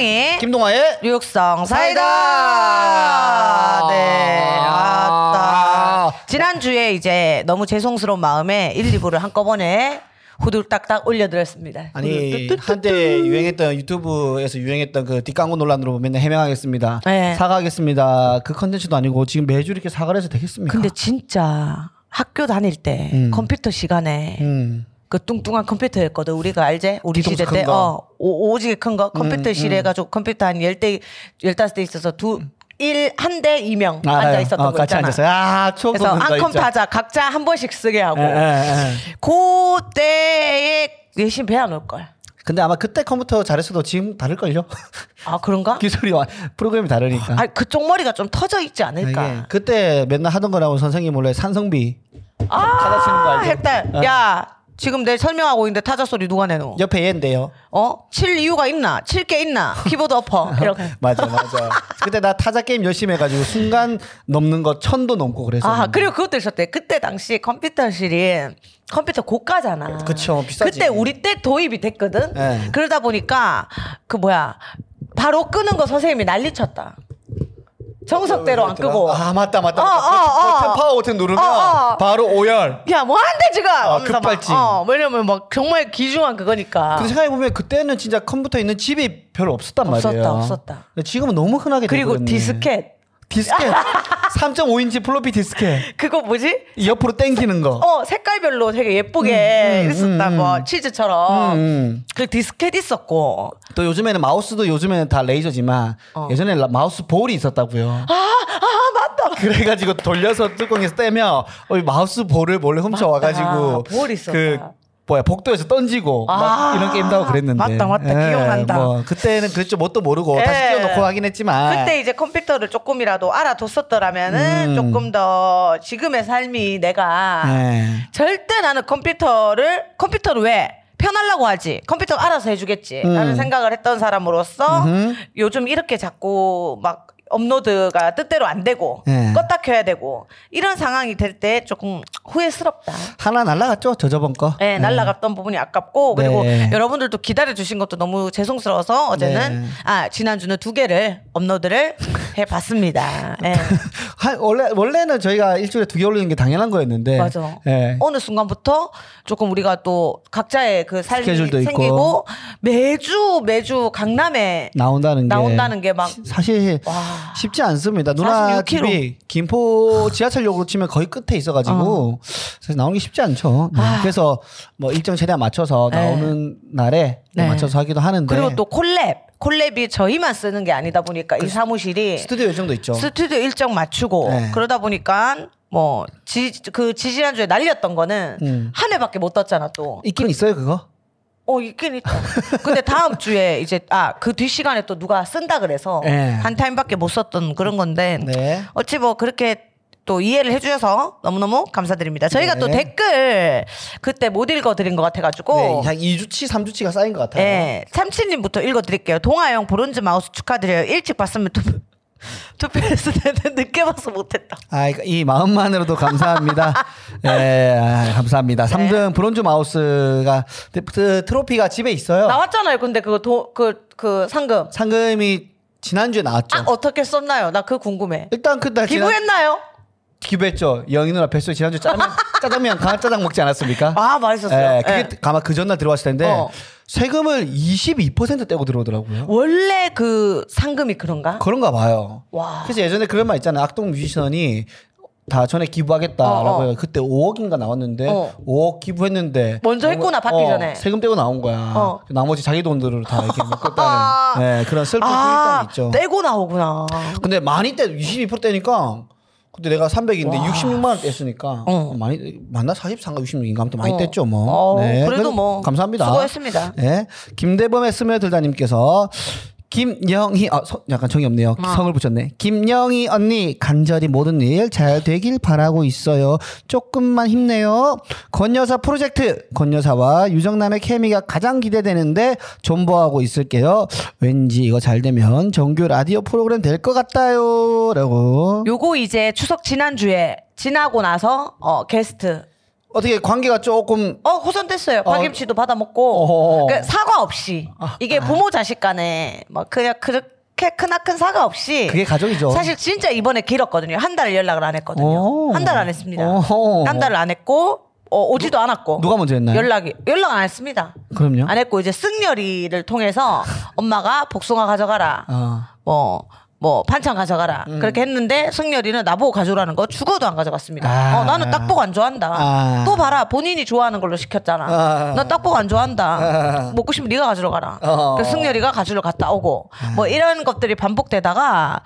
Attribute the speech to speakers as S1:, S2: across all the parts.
S1: 남창희
S2: 김동아의
S1: 육성 사이다. 네. 아따. 지난주에 이제 너무 죄송스러운 마음에 1, 2부를 한꺼번에 후들딱딱 올려드렸습니다.
S2: 아니 한때 유행했던 유튜브에서 유행했던 그 뒷광고 논란으로 맨날 해명하겠습니다.
S1: 네.
S2: 사과하겠습니다. 그 컨텐츠도 아니고 지금 매주 이렇게 사과를 해서 되겠습니까?
S1: 근데 진짜 학교 다닐 때
S2: 음.
S1: 컴퓨터 시간에
S2: 음.
S1: 그 뚱뚱한 컴퓨터였거든. 우리가 알제? 우리 시대 때.
S2: 큰 거. 음,
S1: 어, 오, 오지게 큰 거. 컴퓨터실에 해가지고 컴퓨터 한 10대, 15대 있어서 두, 일, 한 대, 이명
S2: 알아요.
S1: 앉아 있었던
S2: 어,
S1: 거
S2: 같이
S1: 있잖아.
S2: 앉았어요. 아,
S1: 그래서 안컴
S2: 진짜.
S1: 타자 각자 한 번씩 쓰게 하고. 그때에 내신 배안 올 걸.
S2: 근데 아마 그때 컴퓨터 잘했어도 지금 다를걸요?
S1: 아 그런가?
S2: 기술이 와, 프로그램이 다르니까.
S1: 아 그쪽 머리가 좀 터져 있지
S2: 이게
S1: 않을까?
S2: 그때 맨날 하던 거라고 선생님 몰래 산성비 받아치는
S1: 거아
S2: 알죠?
S1: 했다.
S2: 어.
S1: 야 지금 내 설명하고 있는데 타자 소리 누가 내노?
S2: 옆에 얘인데요.
S1: 어? 칠 이유가 있나? 칠 게 있나? 키보드 엎어 이렇게.
S2: 맞아, 맞아. 그때 나 타자 게임 열심히 해가지고 순간 넘는 거 천도 넘고 그래서.
S1: 아 그리고 그것도 있었대. 그때 당시 컴퓨터실이 컴퓨터 고가잖아.
S2: 그쵸, 비싸지.
S1: 그때 우리 때 도입이 됐거든.
S2: 네.
S1: 그러다 보니까 그 뭐야 바로 끄는 거 선생님이 난리 쳤다. 정석대로 안 끄고.
S2: 아 맞다 맞다.
S1: 어,
S2: 맞다.
S1: 어, 어.
S2: 버튼 파워 버튼 누르면
S1: 어, 어.
S2: 바로 오열.
S1: 야, 뭐 한대 지금! 하면서 막,
S2: 급발진.
S1: 어, 왜냐면 막 정말 귀중한 그거니까.
S2: 근데 생각해 보면 그때는 진짜 컴퓨터 있는 집이 별로 없었단
S1: 없었다,
S2: 말이에요.
S1: 없었다.
S2: 근데 지금은 너무 흔하게
S1: 그리고
S2: 돼버렸네.
S1: 디스켓.
S2: 디스켓 3.5인치 플로피 디스켓
S1: 그거 뭐지?
S2: 이 옆으로 당기는 거.
S1: 어, 색깔별로 되게 예쁘게
S2: 음, 음,
S1: 있었다.
S2: 음,
S1: 뭐,
S2: 음.
S1: 치즈처럼.
S2: 음.
S1: 그 디스켓 있었고.
S2: 또 요즘에는 마우스도 요즘에는 다 레이저지만
S1: 어.
S2: 예전에 라- 마우스 볼이 있었다고요.
S1: 아, 아, 맞다.
S2: 그래가지고 돌려서 뚜껑에서 떼면 어, 이 마우스 볼을 몰래 훔쳐와가지고.
S1: 볼 있었다.
S2: 그 뭐야 복도에서 던지고
S1: 아,
S2: 막 이런 게임도 하고 그랬는데
S1: 맞다, 맞다. 기억난다.
S2: 뭐 그때는 그랬죠 뭣도 모르고 다시
S1: 예.
S2: 띄워놓고 하긴 했지만
S1: 그때 이제 컴퓨터를 조금이라도 알아뒀었더라면은
S2: 음.
S1: 조금 더 지금의 삶이 내가
S2: 예.
S1: 절대 나는 컴퓨터를 컴퓨터를 왜 편하려고 하지 컴퓨터 알아서 해주겠지
S2: 음.
S1: 라는 생각을 했던 사람으로서
S2: 음흠.
S1: 요즘 이렇게 자꾸 막 업로드가 뜻대로 안 되고
S2: 예.
S1: 껐다 켜야 되고 이런 상황이 될 때 조금 후회스럽다.
S2: 하나 날라갔죠 저 저번 거.
S1: 네, 날라갔던 부분이 아깝고 그리고
S2: 네.
S1: 여러분들도 기다려 주신 것도 너무 죄송스러워서 어제는
S2: 네.
S1: 아 지난 주는 두 개를 업로드를 해봤습니다. 네.
S2: 하- 원래 원래는 저희가 일주일에 두 개 올리는 게 당연한 거였는데.
S1: 맞아.
S2: 예.
S1: 어느 순간부터 조금 우리가 또 각자의 그 삶이
S2: 스케줄도 있고.
S1: 생기고 매주 매주 강남에
S2: 나온다는 게
S1: 나온다는 게 막
S2: 사실
S1: 와.
S2: 쉽지 않습니다. 누나
S1: 46km.
S2: 집이 김포 지하철역으로 치면 거의 끝에 있어가지고 사실 나오는 게 쉽지 않죠. 네.
S1: 아.
S2: 그래서 뭐 일정 최대한 맞춰서
S1: 네.
S2: 나오는 날에
S1: 네.
S2: 맞춰서 하기도 하는데
S1: 그리고 또 콜랩 콜랩이 저희만 쓰는 게 아니다 보니까 이 사무실이
S2: 그 스튜디오 일정도 있죠.
S1: 스튜디오 일정 맞추고
S2: 네.
S1: 그러다 보니까 뭐 지 그 지지난 주에 날렸던 거는
S2: 음.
S1: 한 회밖에 못 떴잖아 또.
S2: 있긴 있어요 그거.
S1: 어 있긴 있다. 근데 다음 주에 이제 아 그 뒷 시간에 또 누가 쓴다 그래서
S2: 네.
S1: 한 타임밖에 못 썼던 그런 건데
S2: 네.
S1: 어찌 뭐 그렇게 또 이해를 해주셔서 너무너무 감사드립니다. 저희가
S2: 네.
S1: 또 댓글 그때 못 읽어드린 것 같아가지고
S2: 네, 한 2주치 3주치가 쌓인 것 같아요.
S1: 네, 참치님부터 읽어드릴게요. 동아형 브론즈 마우스 축하드려요. 일찍 봤으면 투, 투표했을 텐데 늦게 봐서 못했다.
S2: 아, 이- 이 마음만으로도 감사합니다. 예, 아, 감사합니다.
S1: 네.
S2: 3등 브론즈 마우스가 그, 그 트로피가 집에 있어요.
S1: 나왔잖아요. 근데 그거 도, 그, 그 상금.
S2: 상금이 지난주에 나왔죠.
S1: 아, 어떻게 썼나요? 나 그거 궁금해.
S2: 일단 그날 지난
S1: 기부했나요?
S2: 기부했죠. 영희 누나 뱃속에 지난주 짜장면, 짜장면 강짜장 먹지 않았습니까?
S1: 아, 맛있었어요.
S2: 예, 그게
S1: 예.
S2: 아마 그 전날 들어왔을 텐데
S1: 어.
S2: 세금을 22% 떼고 들어오더라고요.
S1: 원래 그 상금이 그런가?
S2: 그런가 봐요.
S1: 와.
S2: 그래서 예전에 그런 말 있잖아요. 악동 뮤지션이 다 전에 기부하겠다라고
S1: 어, 어.
S2: 해요. 그때 5억인가 나왔는데
S1: 어.
S2: 5억 기부했는데
S1: 먼저 했구나, 받기
S2: 어,
S1: 전에.
S2: 세금 떼고 나온 거야.
S1: 어.
S2: 나머지 자기 돈들을 다 이렇게
S1: 아.
S2: 메꿨다는 네, 그런 슬픈
S1: 아,
S2: 일단 있죠.
S1: 떼고 나오구나.
S2: 근데 많이 떼22% 떼니까 그때 내가 300인데
S1: 와.
S2: 66만 원 뗐으니까
S1: 어.
S2: 많이 맞나 44인가 66인가 아무튼 많이
S1: 어.
S2: 뗐죠 뭐.
S1: 어, 그래도
S2: 그래도
S1: 뭐
S2: 감사합니다.
S1: 수고했습니다.
S2: 네. 김대범의 스며들다님께서 김영희 아 서- 약간 정이 없네요.
S1: 어.
S2: 성을 붙였네. 김영희 언니 간절히 모든 일 잘 되길 바라고 있어요. 조금만 힘내요. 권여사 프로젝트 권여사와 유정남의 케미가 가장 기대되는데 존버하고 있을게요. 왠지 이거 잘 되면 정규 라디오 프로그램 될 것 같아요라고.
S1: 요거 이제 추석 지난주에 지나고 나서 어, 게스트
S2: 어떻게 관계가 조금
S1: 어 호선됐어요. 파김치도 받아 먹고. 그러니까 사과 없이 이게 부모 자식 간에 막 그냥 그렇게 크나큰 사과 없이
S2: 그게 가족이죠.
S1: 사실 진짜 이번에 길었거든요. 한 달을 연락을 안 했거든요.
S2: 오.
S1: 한달 안 했습니다.
S2: 어허.
S1: 한 달을 안 했고 어, 오지도 않았고
S2: 누가 먼저 했나요?
S1: 연락이 연락 안 했습니다.
S2: 그럼요.
S1: 안 했고 이제 승열이를 통해서 엄마가 복숭아 가져가라.
S2: 어.
S1: 뭐, 뭐, 반찬 가져가라. 그렇게 했는데, 승열이는 나보고 가져오라는 거 죽어도 안 가져갔습니다.
S2: 아.
S1: 어, 나는 딱복 안 좋아한다.
S2: 아.
S1: 또 봐라. 본인이 좋아하는 걸로 시켰잖아.
S2: 아.
S1: 나 딱복 안 좋아한다.
S2: 아.
S1: 먹고 싶으면 네가 가지러 가라.
S2: 어.
S1: 승열이가 가지러 갔다 오고, 뭐 이런 것들이 반복되다가,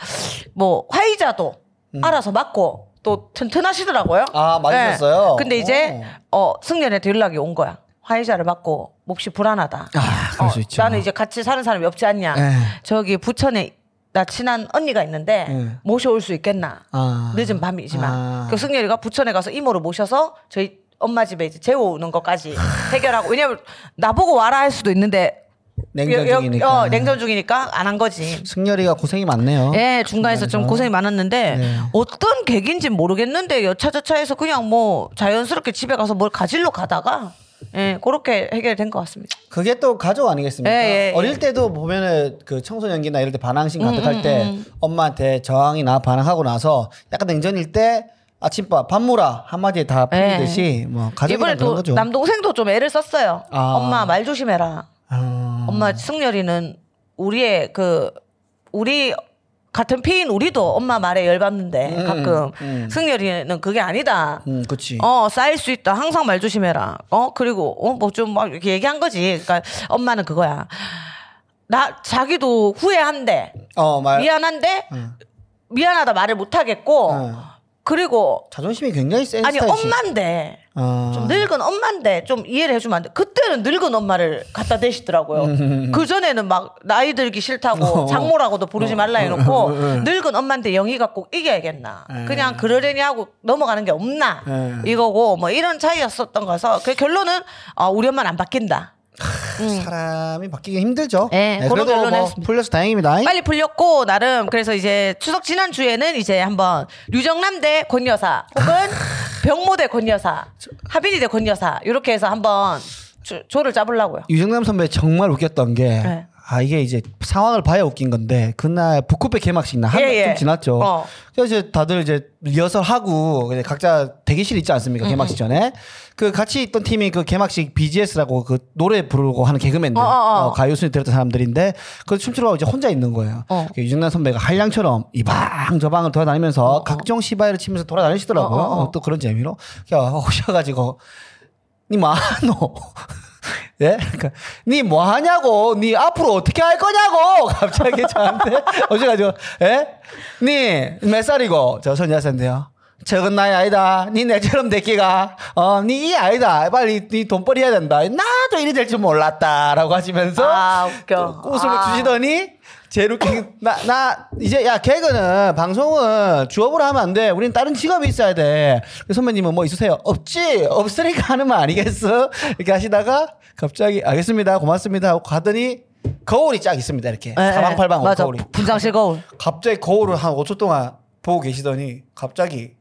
S1: 뭐, 화이자도 알아서 맞고, 또 튼튼하시더라고요.
S2: 음. 아, 맞으셨어요?
S1: 네. 근데 이제, 어, 승열이한테 연락이 온 거야. 화이자를 맞고 몹시 불안하다.
S2: 아, 그럴
S1: 어,
S2: 수 있죠.
S1: 나는 이제 같이 사는 사람이 없지 않냐.
S2: 네.
S1: 저기 부천에 나 친한 언니가 있는데
S2: 네.
S1: 모셔올 수 있겠나.
S2: 아.
S1: 늦은 밤이지만.
S2: 아.
S1: 그 승열이가 부천에 가서 이모를 모셔서 저희 엄마 집에 이제 재워오는 것까지 해결하고 왜냐면 나보고 와라 할 수도 있는데
S2: 냉전 중이니까.
S1: 어, 냉전 중이니까 안 한 거지.
S2: 승열이가 고생이 많네요.
S1: 예, 중간에서 좀 고생이 많았는데
S2: 네.
S1: 어떤 계기인지 모르겠는데 여차저차해서 그냥 뭐 자연스럽게 집에 가서 뭘 가질러 가다가 예, 그렇게 해결된 것 같습니다.
S2: 그게 또 가족 아니겠습니까?
S1: 예, 예, 예.
S2: 어릴 때도 보면은 그 청소년기나 이럴 때 반항심 가득할
S1: 음,
S2: 때
S1: 음,
S2: 엄마한테 저항이나 반항하고 나서 약간 냉전일 때 아침밥 밥 물어 한마디에 다 풀리듯이 뭐
S1: 이번에
S2: 그런
S1: 또
S2: 거죠.
S1: 남동생도 좀 애를 썼어요.
S2: 아.
S1: 엄마 말 조심해라.
S2: 아,
S1: 엄마 승열이는 우리의 그 우리 같은 피인 우리도 엄마 말에 열받는데
S2: 음,
S1: 가끔
S2: 음.
S1: 승열이는 그게 아니다.
S2: 음, 그치.
S1: 어 쌓일 수 있다. 항상 말 조심해라. 어 그리고 어뭐 좀 막 이렇게 얘기한 거지. 그러니까 엄마는 그거야. 나 자기도 후회한대.
S2: 어, 말.
S1: 미안한데
S2: 응.
S1: 미안하다 말을 못 하겠고
S2: 응.
S1: 그리고
S2: 자존심이 굉장히 센
S1: 아니
S2: 스타일이시.
S1: 엄마인데
S2: 어.
S1: 좀 늙은 엄마인데 좀 이해를 해주면 안 돼. 그때는 늙은 엄마를 갖다 대시더라고요.
S2: 음.
S1: 그 전에는 막 나이 들기
S2: 어.
S1: 싫다고 장모라고도 부르지 말라 해놓고 늙은 엄마인데 영희가 꼭 이겨야겠나.
S2: 네.
S1: 그냥 그러려니 하고 넘어가는 게 없나.
S2: 네.
S1: 이거고 뭐 이런 차이였었던 거서 그 결론은 어, 우리 엄마는 안 바뀐다.
S2: 사람이 바뀌기 힘들죠.
S1: 네, 그런
S2: 그래도
S1: 결론을
S2: 뭐. 풀려서 다행입니다.
S1: 빨리 풀렸고 나름 그래서 이제 추석 지난 주에는 이제 한번 류정남 대 권여사 혹은 병모 대 권여사 하빈이 대 권여사 이렇게 해서 한번 조, 조를 짜보려고요.
S2: 유정남 선배 정말 웃겼던 게.
S1: 네.
S2: 아 이게 이제 상황을 봐야 웃긴 건데 그날 북쿠페 개막식 날 한달
S1: 예, 예.
S2: 좀 지났죠.
S1: 어.
S2: 그래서 이제 다들 이제 리허설 하고 각자 대기실 있지
S1: 음,
S2: 않습니까 개막식 전에 그 같이 있던 팀이 그 개막식 BGS라고 그 노래 부르고 하는 개그맨들
S1: 어, 어, 어.
S2: 어, 가요 순위 들었던 사람들인데 그 춤추러 가고 이제 혼자 있는 거예요.
S1: 어.
S2: 그 유정남 선배가 한량처럼 이 방 저 방을 돌아다니면서 각종 시바이를 치면서 돌아다니시더라고요.
S1: 어, 어, 어.
S2: 어, 또 그런 재미로 그냥 오셔가지고 니 뭐하노? 예? 그러니까 니 뭐 하냐고 니 앞으로 어떻게 할 거냐고 갑자기 저한테 오셔가지고 예? 니몇 살이고 저 손자세인데요 적은 나이 아니다 니 내처럼 됐기가 어 니 이 아니다 빨리 니 돈벌이 해야 된다 나도 이리 될줄 몰랐다 라고 하시면서
S1: 아 웃겨.
S2: 웃음을
S1: 아.
S2: 주시더니 웃긴 나, 나 이제 야 개그는 방송은 주업으로 하면 안 돼. 우린 다른 직업이 있어야 돼. 선배님은 뭐 있으세요? 없지. 없으니까 하는 말 아니겠어? 이렇게 하시다가 갑자기 알겠습니다. 고맙습니다 하고 가더니 거울이 쫙 있습니다. 이렇게
S1: 예, 예.
S2: 사방팔방
S1: 맞아.
S2: 거울이.
S1: 분장실 거울.
S2: 갑자기 거울을 한 5초 동안 보고 계시더니 갑자기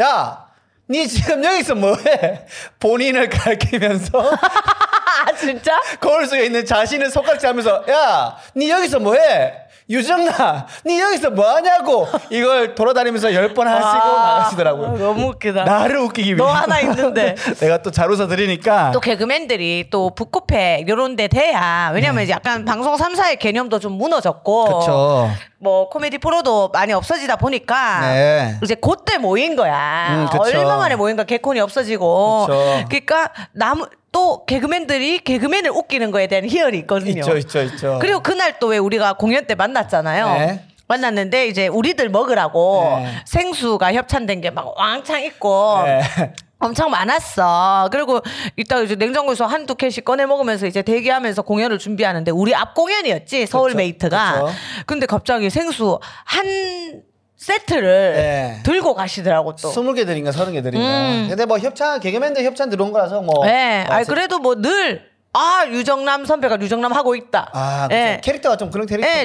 S2: 야, 니 지금 여기서 뭐해? 본인을 가리키면서
S1: 아 진짜?
S2: 거울 속에 있는 자신을 손가락질 하면서 야, 니 여기서 뭐해? 유정아, 니 여기서 뭐 하냐고 이걸 돌아다니면서 열 번 하시고
S1: 아,
S2: 나가시더라고요.
S1: 너무 웃기다.
S2: 나를 웃기기
S1: 너
S2: 위해.
S1: 하나 있는데.
S2: 내가 또 잘 웃어 드리니까.
S1: 또 개그맨들이 또 북코페 이런 데 돼야 왜냐면 이제 약간 방송 3사의 개념도 좀 무너졌고
S2: 네. 그쵸.
S1: 뭐 코미디 프로도 많이 없어지다 보니까
S2: 네.
S1: 이제 그때 모인 거야.
S2: 음.
S1: 얼마 만에 모인 거야. 개콘이 없어지고.
S2: 그쵸.
S1: 그러니까 남 또 개그맨들이 개그맨을 웃기는 거에 대한 희열이 있거든요.
S2: 있죠, 있죠, 있죠.
S1: 그리고 그날 또 왜 우리가 공연 때 만났잖아요.
S2: 네.
S1: 만났는데 이제 우리들 먹으라고
S2: 네.
S1: 생수가 협찬된 게 막 왕창 있고
S2: 네.
S1: 엄청 많았어. 그리고 이따 이제 냉장고에서 한두 캔씩 꺼내 먹으면서 이제 대기하면서 공연을 준비하는데 우리 앞 공연이었지 서울메이트가.
S2: 그쵸.
S1: 근데 갑자기 생수 한 세트를
S2: 네.
S1: 들고 가시더라고 또.
S2: 스물 개들인가 서른 개들인가.
S1: 음.
S2: 근데 뭐 협찬 개그맨들 협찬 들어온 거라서 뭐.
S1: 네,
S2: 어,
S1: 아니 그래도 뭐늘 아 유정남 선배가 유정남 하고 있다.
S2: 아, 그쵸.
S1: 예.
S2: 캐릭터가 좀 그런 캐릭터고.
S1: 예,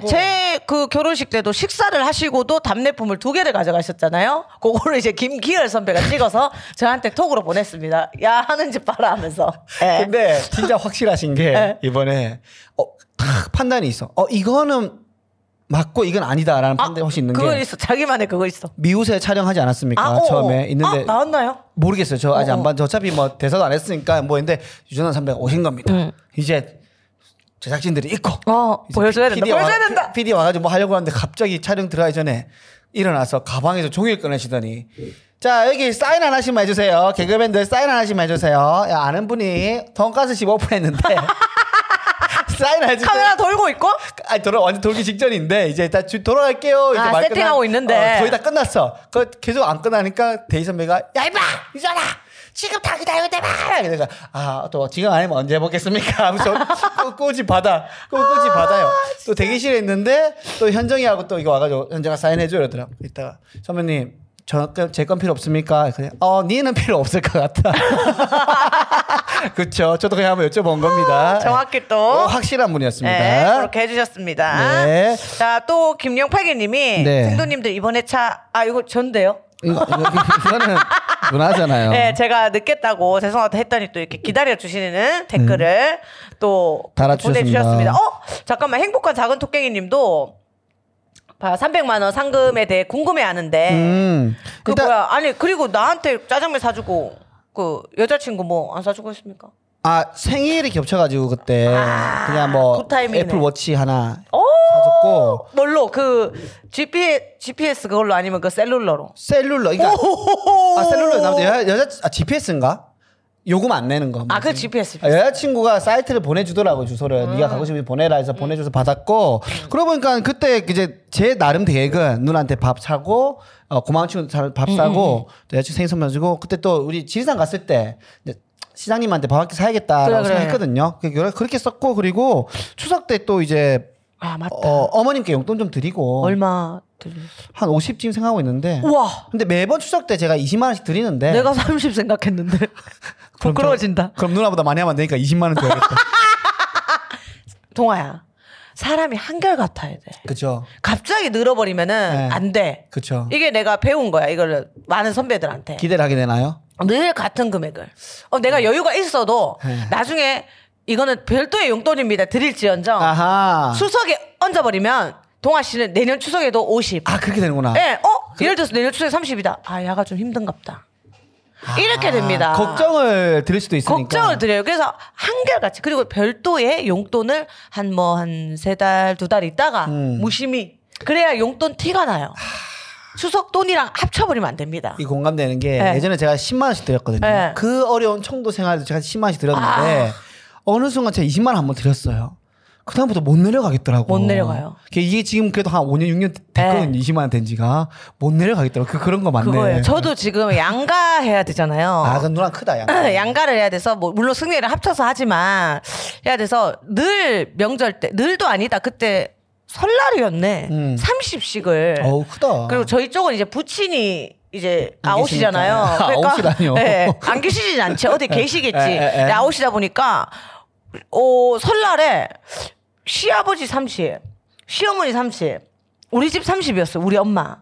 S1: 제그 결혼식 때도 식사를 하시고도 답례품을 두 개를 가져가셨잖아요. 그거를 이제 김기열 선배가 찍어서 저한테 톡으로 보냈습니다. 야 하는 집 봐라 하면서. 예.
S2: 근데 진짜 확실하신 게
S1: 네.
S2: 이번에 어, 딱 판단이 있어. 어 이거는 맞고 이건 아니다라는 판단이 혹시 있는
S1: 그거
S2: 게
S1: 있어. 자기만의 그거 있어.
S2: 미우새 촬영하지 않았습니까?
S1: 아, 어,
S2: 처음에
S1: 어.
S2: 있는데
S1: 아, 나왔나요?
S2: 모르겠어요. 저 아직
S1: 어,
S2: 안
S1: 어.
S2: 봤는데 어차피 뭐 대사도 안 했으니까 뭐 했는데 유전한 선배가 오신 겁니다.
S1: 음.
S2: 이제 제작진들이 있고
S1: 어, 보여줘야 된다. 보여줘야 된다.
S2: PD 와가지고 뭐 하려고 하는데 갑자기 촬영 들어가기 전에 일어나서 가방에서 종이를 꺼내시더니 자 여기 사인 하나씩만 해주세요. 개그맨들 사인 하나씩만 해주세요. 야, 아는 분이 돈가스 집 오픈했는데 사인 해주세요.
S1: 카메라 돌고 있고
S2: 아니 돌아 완전 돌기 직전인데 이제 다 주- 돌아갈게요. 이제
S1: 아,
S2: 말
S1: 세팅하고
S2: 끝나-
S1: 있는데.
S2: 어, 거의 다 끝났어. 그 계속 안 끝나니까 데이 선배가 야 이봐 이잖아 지금 다 기다리고 대봐. 내가 아또 지금 아니면 언제 보겠습니까? 하면서 꿋꿋이 받아 꿋꿋이 받아요. 또 대기실에 있는데 또 현정이하고 또 이거 와가지고 현정아 사인해줘 이러더라. 이따가 선배님. 저제건 필요 없습니까? 그래. 어, 니는 필요 없을 것 같다. 그렇죠. 저도 그냥 한번 여쭤본 겁니다.
S1: 정확히 또
S2: 어, 확실한 분이었습니다.
S1: 네, 그렇게 해주셨습니다.
S2: 네.
S1: 자, 또 김용팔기님이
S2: 네.
S1: 생도님들 이번에 차, 아 이거 전데요?
S2: 이거, 이거, 이거는 누나잖아요.
S1: 네, 제가 늦겠다고 죄송하다 했더니 또 이렇게 기다려 주시는 댓글을 또
S2: 음. 달아주셨습니다.
S1: 보내주셨습니다. 어, 잠깐만 행복한 작은 토깽이님도 봐, 300만 원 상금에 대해 궁금해하는데
S2: 음.
S1: 그
S2: 일단
S1: 뭐야? 아니 그리고 나한테 짜장면 사주고 그 여자친구 뭐 안 사주고 했습니까?
S2: 아 생일이 겹쳐가지고 그때
S1: 아,
S2: 그냥 뭐
S1: good timing이네.
S2: 애플 워치 하나
S1: 오!
S2: 사줬고
S1: 뭘로 그 GPS GPS 그걸로 아니면 그 cellular로?
S2: cellular 그러니까 아 cellular 남자 여, 여자 아 GPS인가? 요금 안 내는 거.
S1: 아, 그 GPS.
S2: 아, 여자친구가 사이트를 보내주더라고 주소를 네가 가고 싶으면 보내라 해서 보내줘서 받았고 그러고 보니까 그때 이제 제 나름 계획은 누나한테 밥 사고 어, 고마운 친구 밥 사고 또 여자친구 생일 선물 주고 그때 또 우리 지리산 갔을 때 시장님한테 밥 한 끼 사야겠다라고
S1: 그래, 그래.
S2: 생각했거든요. 그- 그렇게 썼고 그리고 추석 때 또 이제
S1: 아 맞다.
S2: 어, 어머님께 용돈 좀 드리고
S1: 얼마 드리?
S2: 한 50쯤 생각하고 있는데
S1: 우와.
S2: 근데 매번 추석 때 제가 20만 원씩 드리는데
S1: 내가 30 생각했는데
S2: 그럼
S1: 부끄러워진다.
S2: 저- 그럼 누나보다 많이 하면 안 되니까 20만 원 줘야겠다.
S1: 동아야. 사람이 한결 같아야 돼.
S2: 그죠?
S1: 갑자기 늘어버리면은
S2: 네.
S1: 안 돼.
S2: 그쵸.
S1: 이게 내가 배운 거야. 이걸 많은 선배들한테.
S2: 기대를 하게 되나요?
S1: 늘 같은 금액을. 어, 내가 여유가 있어도
S2: 네.
S1: 나중에 이거는 별도의 용돈입니다. 드릴지언정
S2: 아하.
S1: 추석에 얹어버리면 동아 씨는 내년 추석에도 50.
S2: 아 그렇게 되는구나.
S1: 예, 어? 예를 들어서 내년 추석에 30이다. 아, 야가 좀 힘든갑다. 이렇게 됩니다.
S2: 아, 걱정을 드릴 수도 있으니까.
S1: 걱정을 드려요. 그래서 한결같이 그리고 별도의 용돈을 한 뭐 한 세 달 두 달 있다가
S2: 음.
S1: 무심히 그래야 용돈 티가 나요. 추석 돈이랑 합쳐버리면 안 됩니다.
S2: 이 공감되는 게
S1: 네.
S2: 예전에 제가 10만 원씩 드렸거든요.
S1: 네.
S2: 그 어려운 청도 생활에서 제가 10만 원씩 드렸는데 어느 순간 제가 20만 원 한번 드렸어요. 그다음부터 못 내려가겠더라고.
S1: 못 내려가요.
S2: 이게 지금 그래도 한 5년 6년 됐거든요.
S1: 네.
S2: 20만 원 된 지가 못 내려가겠더라고. 그 그런 거 맞네.
S1: 그거예요. 저도 지금 양가해야 되잖아요.
S2: 아, 그 누나 크다 야.
S1: 양가를 해야 돼서 뭐 물론 승리를 합쳐서 하지만 해야 돼서 늘 명절 때 늘도 아니다 그때 설날이었네
S2: 음.
S1: 30씩을
S2: 어우 크다.
S1: 그리고 저희 쪽은 이제 부친이 이제
S2: 안
S1: 아웃이잖아요.
S2: 계시니까. 아웃이라뇨.
S1: 네, 안 계시진 않지. 어디 계시겠지.
S2: 에, 에, 에.
S1: 근데 아웃이다 보니까 어, 설날에 시아버지 30, 시어머니 30, 우리 집 30이었어요. 우리 엄마.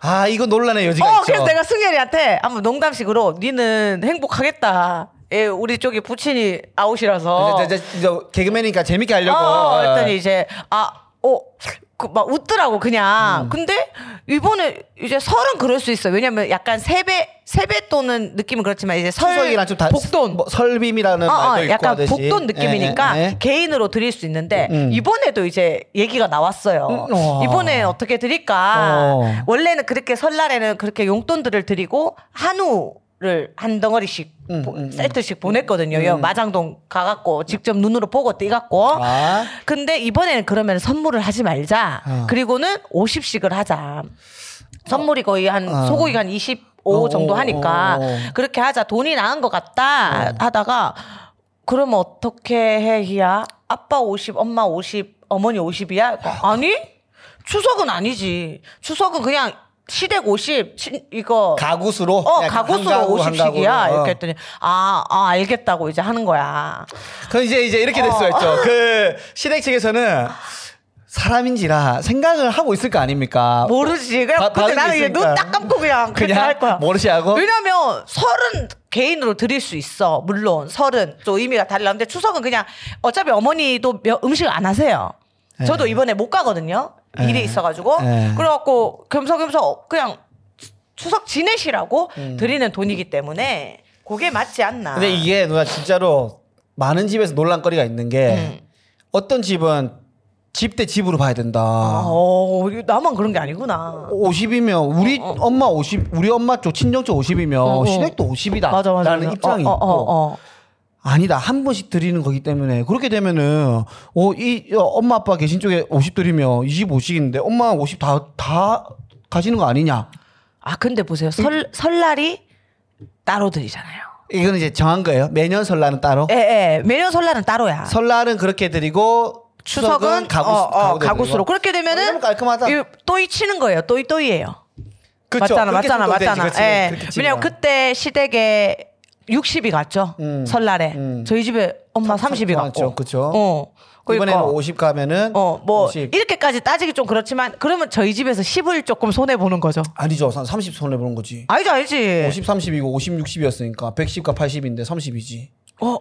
S2: 아 이거 논란의 여지가
S1: 어,
S2: 있죠.
S1: 그래서 내가 승열이한테 한번 농담식으로 니는 행복하겠다. 예, 우리 쪽이 부친이 아웃이라서.
S2: 이제, 이제, 이제 개그맨이니까 재밌게 하려고.
S1: 어, 했더니 이제 아, 어, 그 막 웃더라고
S2: 음.
S1: 그냥. 근데 이번에 이제 설은 그럴 수 있어. 요 왜냐면 약간 세배 세배돈은 느낌은 그렇지만 이제 설
S2: 추석이랑 좀 다,
S1: 복돈.
S2: 뭐 설빔이라는
S1: 어,
S2: 말도
S1: 어,
S2: 있고
S1: 약간
S2: 하듯이.
S1: 복돈 느낌이니까
S2: 예, 예, 예.
S1: 개인으로 드릴 수 있는데
S2: 음.
S1: 이번에도 이제 얘기가 나왔어요.
S2: 음, 와.
S1: 이번에 어떻게 드릴까?
S2: 어.
S1: 원래는 그렇게 설날에는 그렇게 용돈들을 드리고 한우를 한 덩어리씩
S2: 음,
S1: 보-
S2: 음, 음.
S1: 세트씩 보냈거든요. 여 마장동 가갖고 직접 눈으로 보고 띠갖고.
S2: 아.
S1: 근데 이번에는 그러면 선물을 하지 말자.
S2: 어.
S1: 그리고는 50씩을 하자. 선물이 거의 한
S2: 어.
S1: 소고기가 한 25
S2: 어,
S1: 정도
S2: 어,
S1: 하니까
S2: 어, 어.
S1: 그렇게 하자. 돈이 나은 것 같다 하다가 그러면 어떻게 해 희야? 아빠 50, 엄마 50, 어머니 50이야? 아니 추석은 아니지. 추석은 그냥 시댁 50 친- 이거
S2: 가구수로
S1: 어 가구수로
S2: 한 가구, 한
S1: 50씩이야
S2: 가구로.
S1: 이렇게 했더니 아, 아 알겠다고 이제 하는 거야.
S2: 그 이제 이제 이렇게 될 수가
S1: 어.
S2: 있죠. 그 시댁 측에서는 사람인지라 생각을 하고 있을 거 아닙니까?
S1: 모르지. 그냥
S2: 바-
S1: 근데 나는
S2: 게
S1: 이제
S2: 있으니까.
S1: 눈딱 감고 그냥
S2: 그냥
S1: 할 거야.
S2: 모르시 하고
S1: 왜냐면 설은 개인으로 드릴 수 있어. 물론 설은 또 의미가 달라는데 추석은 그냥 어차피 어머니도 며- 음식을 안 하세요. 저도 이번에 못 가거든요.
S2: 예.
S1: 일이 있어가지고
S2: 예.
S1: 그래갖고 겸사겸사 그냥 추석 지내시라고
S2: 음.
S1: 드리는 돈이기 때문에 그게 맞지 않나.
S2: 근데 이게 누나 진짜로 많은 집에서 논란거리가 있는 게
S1: 음.
S2: 어떤 집은 집 대 집으로 봐야 된다.
S1: 어, 이거 나만 그런 게 아니구나.
S2: 50이면 우리 엄마 50 우리 엄마 쪽 친정 쪽 50이면
S1: 어, 어.
S2: 시댁도 50이다.
S1: 맞아 맞아.
S2: 라는
S1: 맞아.
S2: 입장이
S1: 어, 어,
S2: 있고
S1: 어, 어.
S2: 아니다 한 번씩 드리는 거기 때문에 그렇게 되면은 어 이 엄마 아빠 계신 쪽에 50 드리면 25씩인데 엄마 50 다 다 가시는 거 아니냐?
S1: 아 근데 보세요. 설 설날이 따로 드리잖아요.
S2: 이거는 이제 정한 거예요. 매년 설날은 따로.
S1: 예, 예. 매년 설날은 따로야.
S2: 설날은 그렇게 드리고 추석은, 가구
S1: 어, 어, 가구수로 그렇게 되면은
S2: 깔끔하다.
S1: 또이 치는 거예요. 또이 또이예요. 맞잖아, 맞잖아, 맞잖아. 예. 왜냐면 그때 시댁에 60이 갔죠.
S2: 음.
S1: 설날에
S2: 음.
S1: 저희 집에 엄마 30이 갔고.
S2: 맞죠, 그쵸?
S1: 어. 그러니까
S2: 이번에는 50 가면은
S1: 어, 뭐
S2: 50.
S1: 이렇게까지 따지기 좀 그렇지만 그러면 저희 집에서 10을 조금 손해 보는 거죠.
S2: 아니죠. 30 손해 보는 거지.
S1: 알지, 알지.
S2: 50 30이고 50 60이었으니까 110과 80인데 30이지.
S1: 어,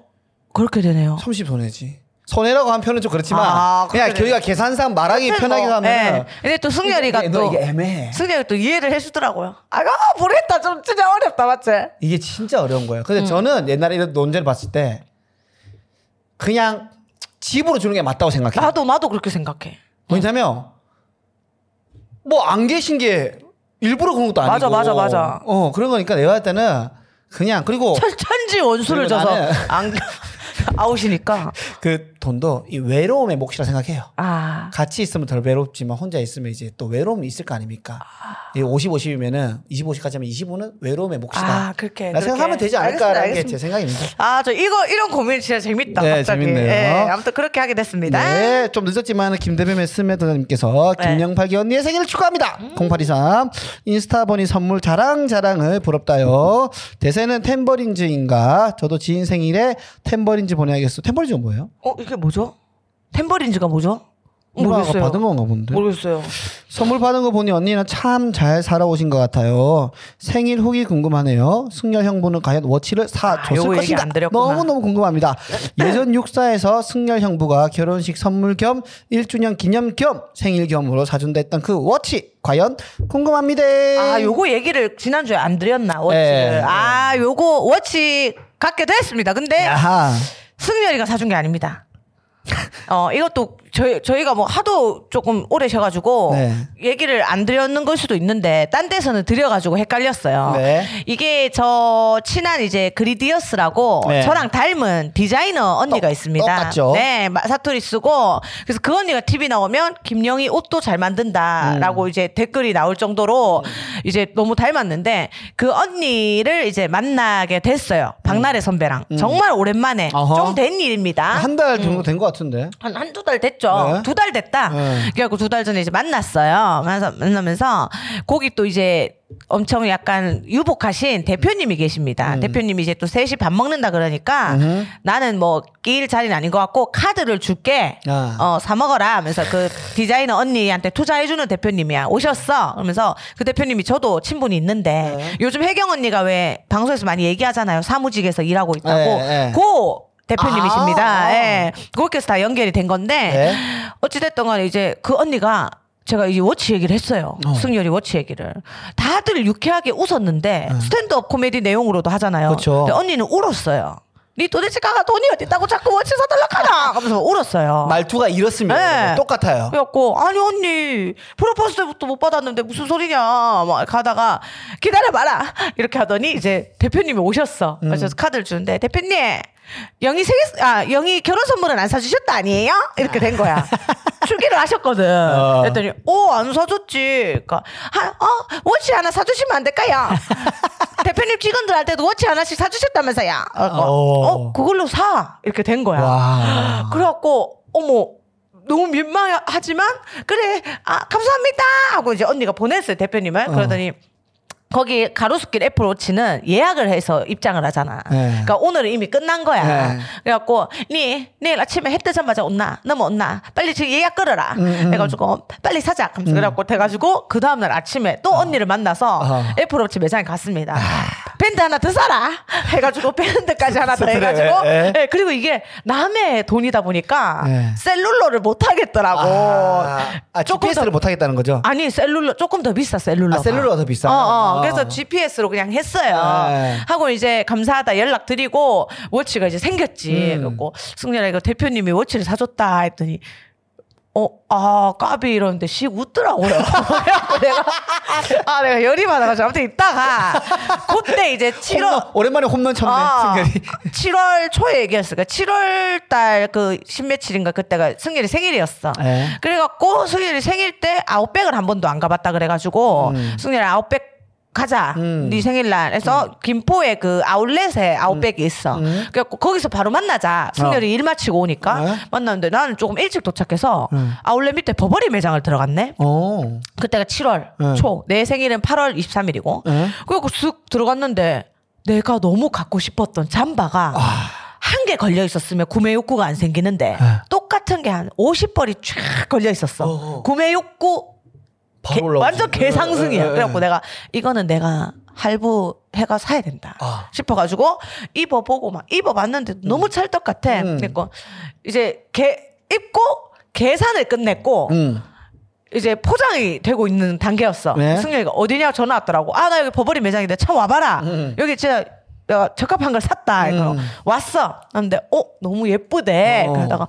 S1: 그렇게 되네요.
S2: 30 손해지. 손해라고 한 표현은 좀 그렇지만
S1: 아,
S2: 그냥
S1: 그래.
S2: 저희가 계산상 말하기 편하게
S1: 뭐,
S2: 하면
S1: 예. 근데 또 승열이가
S2: 이게,
S1: 또
S2: 이게 애매해.
S1: 승열이 또 이해를 해주더라고요. 아, 모르겠다. 좀 진짜 어렵다, 맞지?
S2: 이게 진짜 어려운 거예요. 근데
S1: 음.
S2: 저는 옛날에 이런 논제를 봤을 때 그냥 집으로 주는 게 맞다고 생각해요.
S1: 나도 나도 그렇게 생각해.
S2: 왜냐면 뭐안 계신 게 일부러 그런 것도 아니고
S1: 맞아, 맞아, 맞아.
S2: 어 그런 거니까 내가 할 때는 그냥 그리고
S1: 천, 천지 원수를
S2: 나는-
S1: 안 아웃이니까.
S2: 그 돈도 이 외로움의 몫이라 생각해요.
S1: 아,
S2: 같이 있으면 덜 외롭지만 혼자 있으면 이제 또 외로움이 있을 거 아닙니까? 이 50, 50이면은 20, 50까지 하면 25는 외로움의 몫이다.
S1: 아, 그렇게,
S2: 라 생각하면
S1: 그렇게.
S2: 되지 않을까라는 게 제 생각입니다.
S1: 아, 저 이거 이런 고민 진짜 재밌다.
S2: 네,
S1: 갑자기.
S2: 재밌네요.
S1: 예, 아무튼 그렇게 하게 됐습니다.
S2: 네, 좀 늦었지만 김대범의 스메더님께서
S1: 네. 음.
S2: 김영팔기 언니의 생일을 축하합니다. 0823 인스타 보니 선물 자랑 자랑을 부럽다요. 대세는 템버린즈인가? 저도 지인 생일에 템버린즈 보내야겠어. 템버린즈가 뭐예요?
S1: 어, 이게 뭐죠? 템버린즈가 뭐죠? 모르겠어요.
S2: 받은 건가 본데.
S1: 모르겠어요.
S2: 선물 받은 거 보니 언니는 참 잘 살아오신 것 같아요. 생일 후기 궁금하네요. 승열 형부는 과연 워치를 사 줬을
S1: 아, 요거 얘기
S2: 것인가?
S1: 안 드렸구나.
S2: 너무 너무 궁금합니다. 예전 육사에서 승열 형부가 결혼식 선물 겸 1주년 기념 겸 생일 겸으로 사준다 했던 그 워치 과연 궁금합니다.
S1: 아, 요거 얘기를 지난주에 안 드렸나, 워치를.
S2: 네.
S1: 아, 요거 워치 갖게 됐습니다. 근데
S2: 야하.
S1: 승열이가 사준 게 아닙니다. 어, 이것도 저희, 저희가 뭐 하도 조금 오래 쉬어가지고
S2: 네.
S1: 얘기를 안 드렸는 걸 수도 있는데 딴 데서는 드려가지고 헷갈렸어요.
S2: 네.
S1: 이게 저 친한 이제 그리디어스라고
S2: 네.
S1: 저랑 닮은 디자이너 언니가
S2: 똑-
S1: 있습니다.
S2: 똑같죠?
S1: 네, 마- 사투리 쓰고 그래서 그 언니가 TV 나오면 김영희 옷도 잘
S2: 음.
S1: 만든다라고 이제 댓글이 나올 정도로 이제 너무 닮았는데 그 언니를 이제 만나게 됐어요. 박나래 선배랑 정말 오랜만에
S2: 음.
S1: 좀된 일입니다.
S2: 한 달 정도 된 것 같은데.
S1: 한, 한두 달 됐죠.
S2: 네.
S1: 두달 됐다.
S2: 네.
S1: 그래갖고 두 달 전에 이제 만났어요. 만나서, 만나면서 거기 또 이제 엄청 약간 유복하신 대표님이 계십니다. 대표님이 이제 또 셋이 밥 먹는다 그러니까
S2: 음.
S1: 나는 뭐 끼일 자리는 아닌 것 같고 카드를 줄게.
S2: 아.
S1: 어, 사 먹어라 하면서 그 디자이너 언니한테 투자해주는 대표님이야. 오셨어. 그러면서 그 대표님이 저도 친분이 있는데
S2: 네.
S1: 요즘 혜경 언니가 왜 방송에서 많이 얘기하잖아요. 사무직에서 일하고 있다고.
S2: 네, 네.
S1: 그 대표님이십니다.
S2: 아.
S1: 예. 그렇게 해서 다 연결이 된 건데
S2: 네.
S1: 어찌됐든 간에 이제 그 언니가 제가 이 워치 얘기를 했어요.
S2: 어.
S1: 승열이 워치 얘기를. 다들 유쾌하게 웃었는데 스탠드업 코미디 내용으로도 하잖아요.
S2: 네. 그쵸.
S1: 근데 언니는 울었어요. 니 도대체 가가 돈이 어디 있다고 자꾸 워치 사달라 하나 하면서 울었어요.
S2: 말투가 이렇습니다.
S1: 네.
S2: 똑같아요.
S1: 그래갖고 아니 언니 프로포즈 때부터 못 받았는데 무슨 소리냐 막 가다가 기다려봐라 이렇게 하더니 이제 대표님이 오셨어
S2: 음.
S1: 그래서 카드를 주는데 대표님 영희 생일 아 영희 결혼 선물은 안 사주셨다 아니에요? 이렇게 된 거야. 출기를 하셨거든.
S2: 어.
S1: 그랬더니 오안 사줬지. 그러니까 하, 어? 워치 하나 사주시면 안 될까요? 대표님 직원들 할 때도 워치 하나씩 사주셨다면서요. 어,
S2: 어.
S1: 어. 그걸로 사. 이렇게 된 거야.
S2: 와.
S1: 그래갖고 어머 너무 민망하지만 그래 아 감사합니다. 하고 이제 언니가 보냈어요 대표님을. 그러더니 거기 가로수길 애플워치는 예약을 해서 입장을 하잖아.
S2: 네.
S1: 그러니까 오늘은 이미 끝난 거야.
S2: 네.
S1: 그래갖고 니 내일 아침에 해 뜨자마자 온나 너무 온나 빨리 지금 예약 끌어라. 해가지고 빨리 사자. 그래서 그래갖고 돼가지고 그 다음날 아침에 또 언니를 만나서
S2: 어.
S1: 애플워치 매장에 갔습니다. 밴드 하나 더 사라. 해가지고 밴드까지 하나 더
S2: 그래,
S1: 해가지고
S2: 예.
S1: 네, 그리고 이게 남의 돈이다 보니까
S2: 네.
S1: cellular를 못 하겠더라고.
S2: 아, 아
S1: 조금
S2: GPS를
S1: 더-
S2: 못 하겠다는 거죠.
S1: 아니 cellular 조금 더 비싸 cellular.
S2: 아, cellular가 더 비싸?
S1: 어, 어.
S2: 아.
S1: 그래서 GPS로 그냥 했어요.
S2: 네.
S1: 하고 이제 감사하다 연락 드리고 워치가 이제 생겼지.
S2: 음.
S1: 그래고 승렬아 이거 대표님이 워치를 사줬다 했더니. 어, 아, 까비 이러는데 씩 웃더라고요. 그래갖고 내가, 아, 내가 열이 받아가지고 아무튼 이따가, 그때 이제 7월,
S2: 홈런, 오랜만에 홈런 쳤네
S1: 아,
S2: 승결이.
S1: 7월 초에 얘기했어요. 7월 달그 십며칠인가 그때가 승렬이 생일이었어.
S2: 네.
S1: 그래갖고 승렬이 생일 때 아웃백을 한 번도 안 가봤다 그래가지고
S2: 음.
S1: 승렬이 아웃백 가자.
S2: 음.
S1: 네 생일날. 해서 김포에 그 아울렛에 아웃백이 있어.
S2: 음.
S1: 그래갖고 거기서 바로 만나자. 승렬이 일 마치고 오니까
S2: 네.
S1: 만났는데 나는 조금 일찍 도착해서
S2: 음.
S1: 아울렛 밑에 버버리 매장을 들어갔네.
S2: 어.
S1: 그때가 7월
S2: 네.
S1: 초. 내 생일은 8월 23일이고.
S2: 네.
S1: 그리고 쓱 들어갔는데 내가 너무 갖고 싶었던 잠바가
S2: 아.
S1: 한개 걸려 있었으면 구매 욕구가 안 생기는데
S2: 네.
S1: 똑같은 게 한 50벌이 쫙 걸려 있었어.
S2: 어어.
S1: 구매 욕구 개-. 완전 개상승이야.
S2: 예, 예, 예.
S1: 그래갖고 내가 이거는 내가 할부 해가 사야 된다
S2: 아.
S1: 싶어가지고 입어보고 막 입어봤는데 너무 찰떡 같아.
S2: 음.
S1: 그러니까 이제 개 입고 계산을 끝냈고
S2: 음.
S1: 이제 포장이 되고 있는 단계였어.
S2: 네.
S1: 승렬이가 어디냐 전화 왔더라고. 아 나 여기 버버리 매장인데 참 와봐라.
S2: 음.
S1: 여기 진짜 내가 적합한 걸 샀다.
S2: 음.
S1: 왔어. 근데 어 너무 예쁘대.
S2: 어.
S1: 그러다가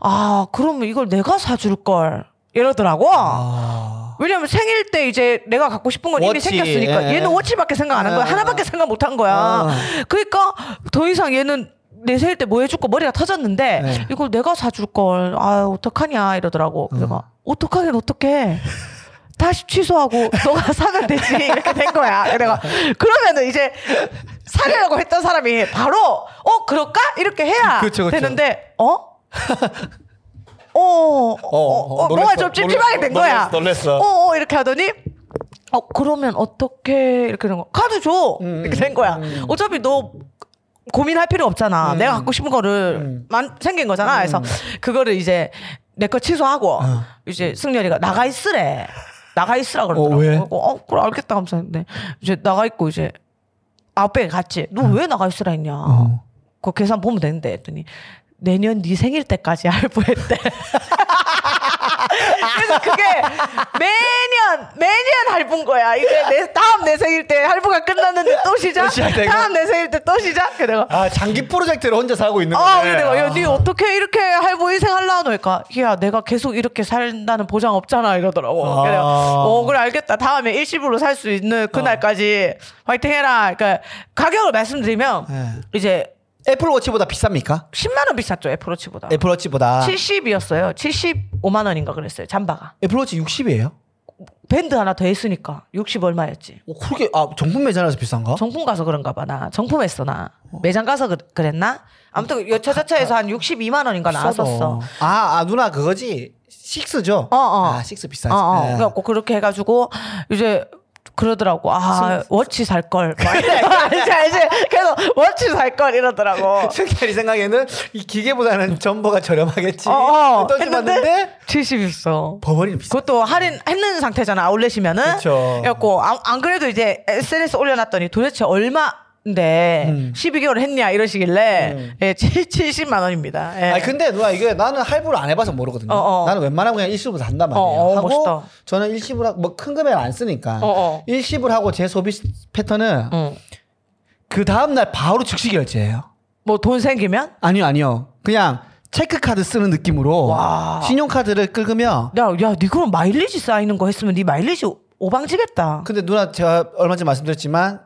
S1: 아 그러면 이걸 내가 사줄 걸 이러더라고.
S2: 아.
S1: 왜냐면 생일 때 이제 내가 갖고 싶은 건 이미
S2: 워치,
S1: 생겼으니까
S2: 예.
S1: 얘는 워치밖에 생각 안 한 거야.
S2: 아.
S1: 하나밖에 생각 못 한 거야.
S2: 아.
S1: 그러니까 더 이상 얘는 내 생일 때 뭐 해줄 거 머리가 터졌는데
S2: 네.
S1: 이걸 내가 사줄 걸. 아 어떡하냐 이러더라고. 그래서 어떡하긴 어떡해. 다시 취소하고 너가 사면 되지 이렇게 된 거야. 내가 그러면은 이제 사려고 했던 사람이 바로 어 그럴까 이렇게 해야
S2: 그쵸, 그쵸.
S1: 되는데 어? 어, 어, 어, 뭔가
S2: 놀랬어.
S1: 좀 찝찝하게 된 거야.
S2: 놀랬어.
S1: 어, 어, 이렇게 하더니 어 그러면 어떻게 이렇게 된 거? 카드 줘
S2: 음,
S1: 이렇게 된 거야. 어차피 너 고민할 필요 없잖아.
S2: 음.
S1: 내가 갖고 싶은 거를 만 생긴 거잖아. 그래서 그거를 이제 내 거 취소하고 이제 승렬이가 나가 있으래. 나가 있으라 그러더라고.
S2: 어, 왜?
S1: 어, 그래 알겠다 하면서 근데 이제 나가 있고 이제 아웃백에 갔지. 너 왜 나가 있으라 했냐?
S2: 어.
S1: 그 계산 보면 되는데 했더니 내년 네 생일 때까지 할부했대. 그래서 그게 매년 매년 할부인 거야. 이게 내 다음 내 생일 때 할부가 끝났는데 또 시작.
S2: 또?
S1: 다음 내 생일 때 또 시작. 그래 내가
S2: 아 장기 프로젝트를 혼자 하고 있는
S1: 아,
S2: 거네.
S1: 그래 내가 야, 니 어떻게 이렇게 할부 인생 할라 하니까 야, 내가 계속 이렇게 산다는 보장 없잖아 이러더라고.
S2: 아.
S1: 그래, 어, 그래 알겠다. 다음에 일시불로 살 수 있는 그날까지 화이팅 해라. 그러니까 가격을 말씀드리면
S2: 네.
S1: 이제
S2: 애플워치보다 비쌉니까?
S1: 10만 원 비쌌죠 애플워치보다.
S2: 애플워치보다
S1: 70이었어요. 75만 원인가 그랬어요. 잠바가.
S2: 애플워치 60이에요?
S1: 밴드 하나 더 했으니까 60 얼마였지.
S2: 어, 그렇게 아 정품 매장에서 비싼가?
S1: 정품 가서 그런가 봐. 나 정품 했어 나. 매장 가서 그, 그랬나? 아무튼 여차저차해서 한 62만 원인가 나왔었어.
S2: 아, 아 누나 그거지. 식스죠?
S1: 어, 어.
S2: 아 식스 비싸지.
S1: 어, 어.
S2: 네.
S1: 그래갖고 그렇게 해가지고 이제 그러더라고. 아, 워치 살 걸. 알지, 알지. 그래서 워치 살 걸 이러더라고.
S2: 승철이 생각에는 이 기계보다는 전보가 저렴하겠지.
S1: 어, 어.
S2: 떠집었는데
S1: 70 있어.
S2: 버버리는 비싸.
S1: 그것도 할인 했는 상태잖아 아울렛이면은.
S2: 그쵸.
S1: 그래갖고 안, 안 그래도 이제 SNS 올려놨더니 도대체 얼마 인데
S2: 음.
S1: 12개월 했냐 이러시길래
S2: 음.
S1: 예, 70만 원입니다. 예.
S2: 아니 근데 누나 이게 나는 할부를 안 해봐서 모르거든요.
S1: 어, 어.
S2: 나는 웬만하면 그냥 일시불 산단 말이에요.
S1: 어, 어,
S2: 하고
S1: 멋있다.
S2: 저는 일시불 하고 뭐큰 금액 안 쓰니까
S1: 어, 어.
S2: 일시불 하고 제 소비 패턴은
S1: 응.
S2: 그 다음 날 바로 즉시 결제해요.
S1: 뭐 돈 생기면
S2: 아니요 아니요 그냥 체크카드 쓰는 느낌으로
S1: 와.
S2: 신용카드를 긁으면
S1: 야, 야, 니 그럼 마일리지 쌓이는 거 했으면 니 마일리지 오방지겠다.
S2: 근데 누나 제가 얼마 전에 말씀드렸지만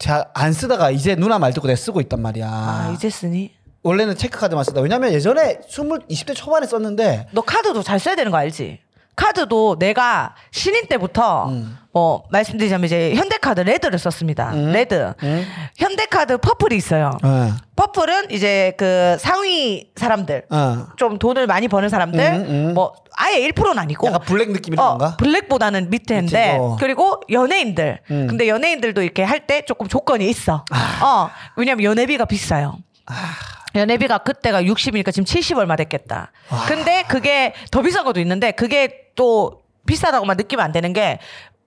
S2: 제가 안 쓰다가 이제 누나 말 듣고 내가 쓰고 있단 말이야.
S1: 아, 이제 쓰니?
S2: 원래는 체크카드만 쓰다. 왜냐면 예전에 20, 20대 초반에 썼는데
S1: 너 카드도 잘 써야 되는 거 알지? 카드도 내가 신인 때부터
S2: 음.
S1: 뭐 말씀드리자면 이제 현대카드 레드를 썼습니다.
S2: 음.
S1: 레드. 현대카드 퍼플이 있어요.
S2: 어.
S1: 퍼플은 이제 그 상위 사람들
S2: 어.
S1: 좀 돈을 많이 버는 사람들
S2: 음, 음.
S1: 뭐 아예 1%는 아니고
S2: 약간 블랙 느낌 이런
S1: 어,
S2: 건가?
S1: 블랙보다는 밑에인데
S2: 밑에, 어.
S1: 그리고 연예인들
S2: 음.
S1: 근데 연예인들도 이렇게 할 때 조금 조건이 있어 어 왜냐면 연예비가 비싸요 연예비가 그때가 60이니까 지금 70 얼마 됐겠다 근데 그게 더 비싼 것도 있는데 그게 또 비싸다고만 느끼면 안 되는 게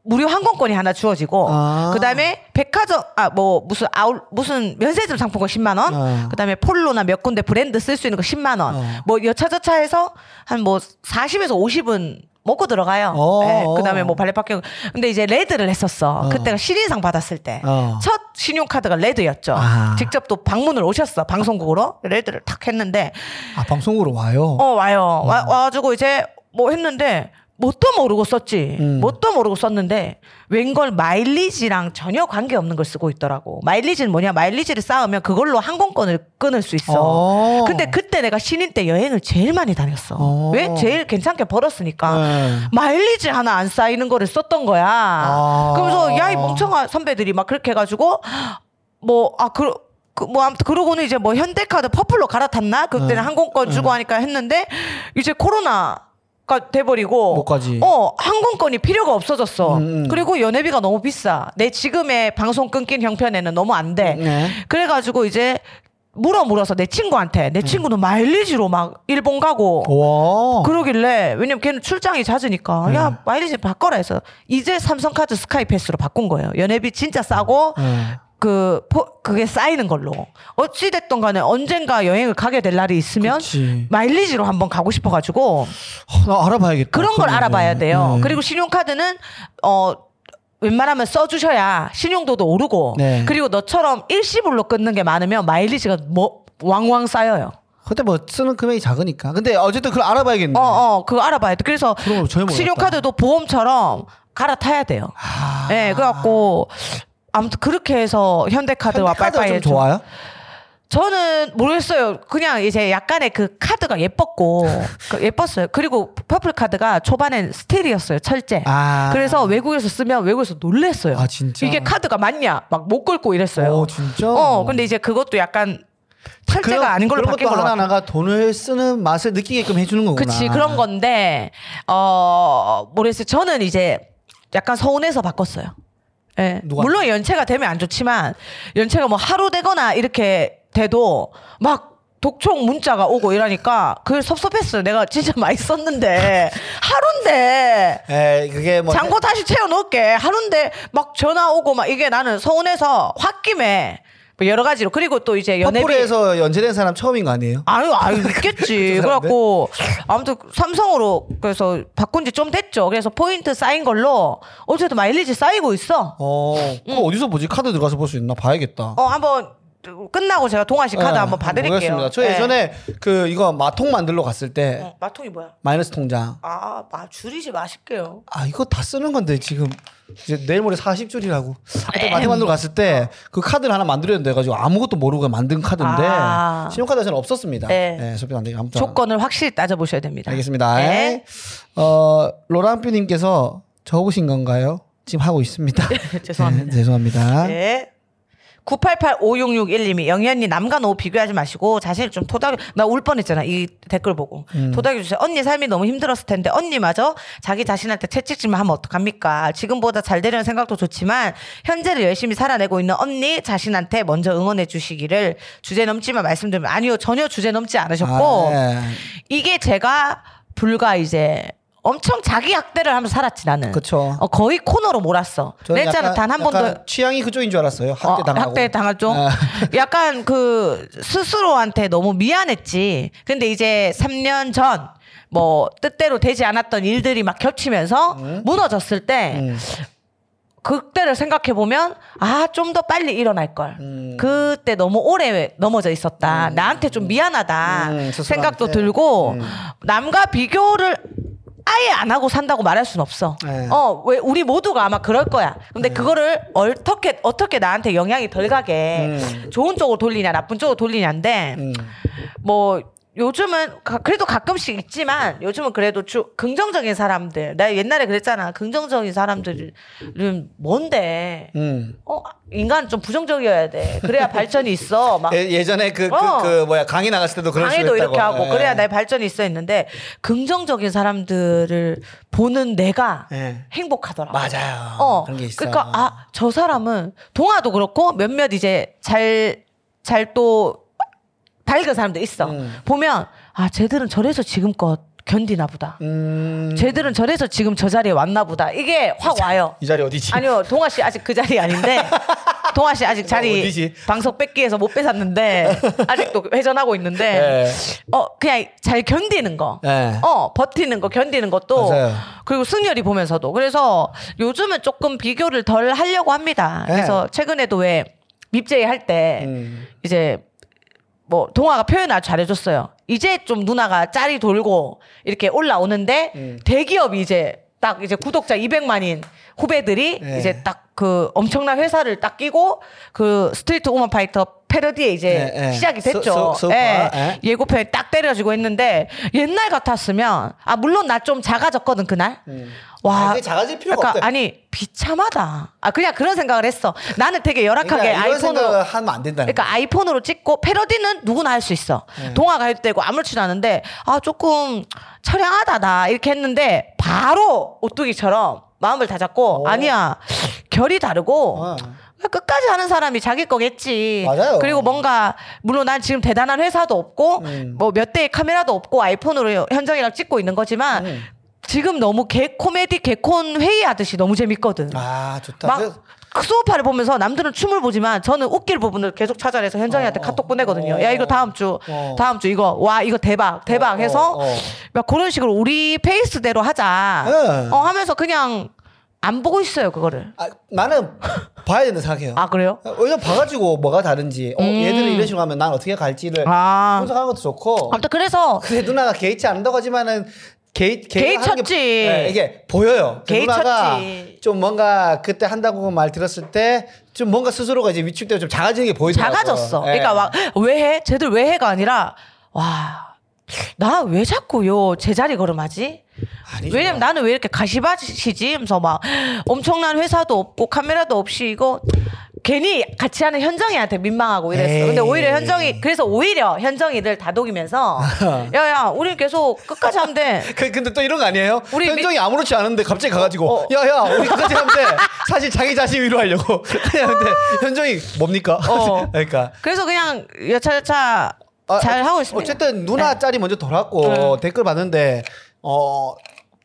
S1: 무료 항공권이 하나 주어지고
S2: 아.
S1: 그다음에 백화점 아 뭐 무슨 아울 무슨 면세점 상품권 10만 원
S2: 어.
S1: 그다음에 폴로나 몇 군데 브랜드 쓸 수 있는 거 10만 원
S2: 어.
S1: 뭐 여차저차 해서 한 뭐 40에서 50은 먹고 들어가요.
S2: 어.
S1: 네, 그다음에 뭐 발레 파킹. 근데 이제 레드를 했었어.
S2: 어.
S1: 그때가 신인상 받았을 때.
S2: 어.
S1: 첫 신용카드가 레드였죠.
S2: 아.
S1: 직접 또 방문을 오셨어. 방송국으로. 레드를 탁 했는데
S2: 아 방송으로 와요.
S1: 어 와요. 와, 와가지고 이제 뭐 했는데 뭣도 모르고 썼지.
S2: 음.
S1: 뭣도 모르고 썼는데 웬걸 마일리지랑 전혀 관계 없는 걸 쓰고 있더라고. 마일리지는 뭐냐? 마일리지를 쌓으면 그걸로 항공권을 끊을 수 있어.
S2: 어.
S1: 근데 그때 내가 신인 때 여행을 제일 많이 다녔어.
S2: 어.
S1: 왜? 제일 괜찮게 벌었으니까.
S2: 네.
S1: 마일리지 하나 안 쌓이는 거를 썼던 거야.
S2: 아.
S1: 그러면서 야 이 멍청한 선배들이 막 그렇게 해가지고 뭐아그 그, 뭐, 아무튼, 그러고는 이제 뭐, 현대카드 퍼플로 갈아탔나? 그때는
S2: 네.
S1: 항공권 주고 하니까 했는데, 이제 코로나 가 돼버리고,
S2: 못 가지.
S1: 어, 항공권이 필요가 없어졌어.
S2: 음, 음.
S1: 그리고 연회비가 너무 비싸. 내 지금의 방송 끊긴 형편에는 너무 안 돼.
S2: 네.
S1: 그래가지고 이제, 물어 물어서 내 친구한테,
S2: 음.
S1: 내 친구는 마일리지로 막 일본 가고,
S2: 와.
S1: 그러길래 왜냐면 걔는 출장이 잦으니까
S2: 네.
S1: 야 마일리지 바꿔라 해서 이제 삼성카드 스카이패스로 바꾼 거예요 연회비 진짜 싸고
S2: 네.
S1: 그 포, 그게 쌓이는 걸로 어찌 됐던 간에 언젠가 여행을 가게 될 날이 있으면
S2: 그치.
S1: 마일리지로 한번 가고 싶어 가지고
S2: 어, 나 알아봐야겠다.
S1: 그런 걸. 알아봐야 돼요
S2: 네.
S1: 그리고 신용카드는 어 웬만하면 써주셔야 신용도도 오르고
S2: 네.
S1: 그리고 너처럼 일시불로 끊는 게 많으면 마일리지가 뭐 왕왕 쌓여요
S2: 그때 뭐 쓰는 금액이 작으니까. 근데 어쨌든 그걸 알아봐야겠네.
S1: 어, 어, 그거 알아봐야 돼. 그래서. 신용카드도 보험처럼 갈아타야 돼요.
S2: 아.
S1: 예, 그래갖고 아무튼 그렇게 해서 현대카드와
S2: 현대카드가
S1: 빠이빠이
S2: 좀. 좋아요?
S1: 저는 모르겠어요. 그냥 이제 약간의 그 카드가 예뻤고 그 예뻤어요. 그리고 퍼플 카드가 초반엔 스틸이었어요. 철제.
S2: 아.
S1: 그래서 외국에서 쓰면 외국에서 놀랬어요.
S2: 아, 진짜?
S1: 이게 카드가 맞냐? 막 못 걸고 이랬어요.
S2: 어, 진짜?
S1: 어, 근데 이제 그것도 약간 철제가
S2: 그런-
S1: 아닌 걸로
S2: 그런
S1: 바뀐
S2: 것도
S1: 걸로
S2: 하나 나가 돈을 쓰는 맛을 느끼게끔 해주는 거구나.
S1: 그치 그런 건데 어 모르겠어요. 저는 이제 약간 서운해서 바꿨어요. 예. 물론 연체가 되면 안 좋지만 연체가 뭐 하루 되거나 이렇게 돼도 막 독촉 문자가 오고 이러니까 그게 섭섭했어요. 내가 진짜 많이 썼는데 하루인데
S2: 에 그게 뭐
S1: 잔고 다시 채워 넣을게 하루인데 막 전화 오고 막 이게 나는 서운해서 홧김에 뭐 여러 가지로 그리고 또 이제 연예비
S2: 퍼플에서 연재된 사람 처음인 거 아니에요?
S1: 아유, 아유, 있겠지.
S2: 그?
S1: 그래갖고, 아무튼 삼성으로, 그래서 바꾼 지 좀 됐죠. 그래서 포인트 쌓인 걸로, 어쨌든 마일리지 쌓이고 있어.
S2: 어, 그거 어디서 보지? 카드 들어가서 볼 수 있나? 봐야겠다.
S1: 어, 한번, 끝나고 제가 동아시 카드
S2: 네,
S1: 한번 봐드릴게요.
S2: 모르겠습니다. 저
S1: 네.
S2: 예전에 그 이거 마통 만들러 갔을 때
S1: 어, 마통이 뭐야?
S2: 마이너스 통장.
S1: 아, 마, 줄이지 마실게요.
S2: 아 이거 다 쓰는 건데 지금 이제 내일 모레 40줄이라고. 그때 마통 만들러 갔을 때 그 카드를 하나 만들어야 돼 가지고 아무것도 모르고 만든 카드인데
S1: 아.
S2: 신용카드 저는 없었습니다.
S1: 네.
S2: 네, 소비 안 되게 아무튼
S1: 조건을 확실히 따져 보셔야 됩니다.
S2: 알겠습니다.
S1: 네.
S2: 어 로랑뷰 님께서 적으신 건가요? 지금 하고 있습니다.
S1: 죄송합니다.
S2: 네, 죄송합니다.
S1: 네. 9885661님이 영희 언니 남과 너무 비교하지 마시고 자신을 좀 토닥여 나 울 뻔했잖아 이 댓글 보고
S2: 음.
S1: 토닥여 주세요 언니 삶이 너무 힘들었을 텐데 언니마저 자기 자신한테 채찍질만 하면 어떡합니까 지금보다 잘 되려는 생각도 좋지만 현재를 열심히 살아내고 있는 언니 자신한테 먼저 응원해 주시기를 주제 넘지만 말씀드리면 아니요 전혀 주제 넘지 않으셨고
S2: 아, 네.
S1: 이게 제가 불과 이제 엄청 자기 학대를 하면서 살았지 나는
S2: 그쵸.
S1: 어, 거의 코너로 몰았어
S2: 저는
S1: 내 자는
S2: 약간-
S1: 단한 번도
S2: 취향이 그쪽인 줄 알았어요. 학대
S1: 어,
S2: 당하고.
S1: 학대 당할 쪽.
S2: 아.
S1: 약간 그 스스로한테 너무 미안했지. 근데 이제 3년 전 뭐 뜻대로 되지 않았던 일들이 막 겹치면서 무너졌을 때
S2: 음.
S1: 그때를 생각해 보면 아 좀 더 빨리 일어날 걸.
S2: 음.
S1: 그때 너무 오래 넘어져 있었다. 나한테 좀 미안하다
S2: 음.
S1: 생각도 들고
S2: 음.
S1: 남과 비교를 아예 안 하고 산다고 말할 순 없어.
S2: 네.
S1: 어, 왜 우리 모두가 아마 그럴 거야. 근데 그거를 어떻게 어떻게 나한테 영향이 덜 가게
S2: 음.
S1: 좋은 쪽으로 돌리냐 나쁜 쪽으로 돌리냐인데
S2: 음.
S1: 뭐 요즘은 가- 그래도 가끔씩 있지만 요즘은 그래도 주, 긍정적인 사람들 내가 옛날에 그랬잖아 긍정적인 사람들은 뭔데
S2: 음.
S1: 어 인간 좀 부정적이어야 돼 그래야 발전이 있어 막
S2: 예, 예전에 그, 그,
S1: 어.
S2: 그 뭐야 강의 나갔을 때도 그런
S1: 강의도. 이렇게 하고
S2: 예.
S1: 그래야 내 발전이 있어 있는데 긍정적인 사람들을 보는 내가
S2: 예.
S1: 행복하더라고.
S2: 맞아요.
S1: 어.
S2: 그런 게 있어.
S1: 그러니까 아 저 사람은 동화도 그렇고 몇몇 이제 잘 잘 또 밝은 사람도 있어.
S2: 음.
S1: 보면 아 쟤들은 저래서 지금껏 견디나 보다.
S2: 음.
S1: 쟤들은 저래서 지금 저 자리에 왔나 보다. 이게 확 와요.
S2: 이 자리 어디지?
S1: 아니요, 동아 씨 아직 그 자리 아닌데. 동아 씨 아직 자리
S2: 어디지?
S1: 방석 뺏기해서 못 뺏었는데 아직도 회전하고 있는데
S2: 예.
S1: 어 그냥 잘 견디는 거.
S2: 예.
S1: 어 버티는 거 견디는 것도
S2: 맞아요.
S1: 그리고 승열이 보면서도 그래서 요즘은 조금 비교를 덜 하려고 합니다.
S2: 예.
S1: 그래서 최근에도 왜 립제이 할때
S2: 음.
S1: 이제 뭐 동화가 표현 아주 잘해줬어요. 이제 좀 누나가 짤이 돌고 이렇게 올라오는데
S2: 음.
S1: 대기업이 이제 딱 이제 구독자 200만인 후배들이
S2: 네.
S1: 이제 딱 그 엄청난 회사를 딱 끼고 그 스트리트 우먼 파이터 패러디에 이제
S2: 네, 네.
S1: 시작이 됐죠.
S2: 스우파,
S1: 예.
S2: 예.
S1: 예고편이 딱 때려지고 했는데 옛날 같았으면 아 물론 나 좀 작아졌거든 그날. 와,
S2: 아, 그게 작아질 필요가
S1: 그러니까
S2: 없대.
S1: 아니 비참하다. 아 그냥 그런 생각을 했어. 나는 되게 열악하게
S2: 그러니까
S1: 아이폰으로
S2: 생각을 하면 안 된다는
S1: 그러니까 아이폰으로 찍고 패러디는 누구나 할 수 있어.
S2: 네.
S1: 동화가 해도 되고 아무렇지도 않은데 아 조금 처량하다 나 이렇게 했는데 바로 오뚜기처럼 마음을 다잡고
S2: 오.
S1: 아니야 결이 다르고
S2: 어.
S1: 끝까지 하는 사람이 자기 거겠지.
S2: 맞아요.
S1: 그리고 뭔가 물론 난 지금 대단한 회사도 없고
S2: 음.
S1: 뭐몇 대의 카메라도 없고 아이폰으로 현정이랑 찍고 있는 거지만
S2: 음.
S1: 지금 너무 개 코미디 개콘 회의하듯이 너무 재밌거든.
S2: 아 좋다.
S1: 막
S2: 그
S1: 소파를 보면서 남들은 춤을 보지만 저는 웃길 부분을 계속 찾아내서 현정이한테
S2: 어,
S1: 카톡 보내거든요.
S2: 어,
S1: 야 이거 다음 주
S2: 어.
S1: 다음 주 이거 와 이거 대박 대박
S2: 어,
S1: 해서
S2: 어, 어.
S1: 막 그런 식으로 우리 페이스대로 하자.
S2: 네.
S1: 어 하면서 그냥 안 보고 있어요 그거를.
S2: 아, 나는 봐야 된다 생각해요.
S1: 아 그래요?
S2: 왜냐면 봐가지고 뭐가 다른지, 어, 얘들은 이런 식으로 하면 난 어떻게 갈지를
S1: 음. 아
S2: 분석하는 것도 좋고.
S1: 아무튼 그래서
S2: 그래 누나가 개의치 않는다고 하지만은 개의 게-
S1: 개의 쳤지.
S2: 예, 이게 보여요. 그 누나가
S1: 개의쳤지.
S2: 좀 뭔가 그때 한다고 말 들었을 때 좀 뭔가 스스로가 이제 위축되고 좀 작아지는 게 보이더라고.
S1: 작아졌어.
S2: 예.
S1: 그러니까 막 왜 해? 쟤들 왜 해가 아니라 와. 나 왜 자꾸 요 제자리 걸음하지?
S2: 아니죠.
S1: 왜냐면 나는 왜 이렇게 가시밭이지? 하면서 막 엄청난 회사도 없고 카메라도 없이 이거 괜히 같이 하는 현정이한테 민망하고 이랬어. 근데
S2: 에이.
S1: 오히려 현정이 그래서 오히려 현정이를 다독이면서 야야 우리 계속 끝까지 하면 돼.
S2: 그, 근데 또 이런 거 아니에요?
S1: 우리
S2: 현정이 아무렇지 않은데 갑자기 가가지고
S1: 어.
S2: 야야 우리 끝까지 하면 돼. 사실 자기 자신 위로하려고 근데 현정이 뭡니까?
S1: 어.
S2: 그러니까
S1: 그래서 그냥 여차저차
S2: 아,
S1: 잘 하고 있습니다.
S2: 어쨌든 누나
S1: 네.
S2: 짤이 먼저 돌았고 댓글 봤는데 어.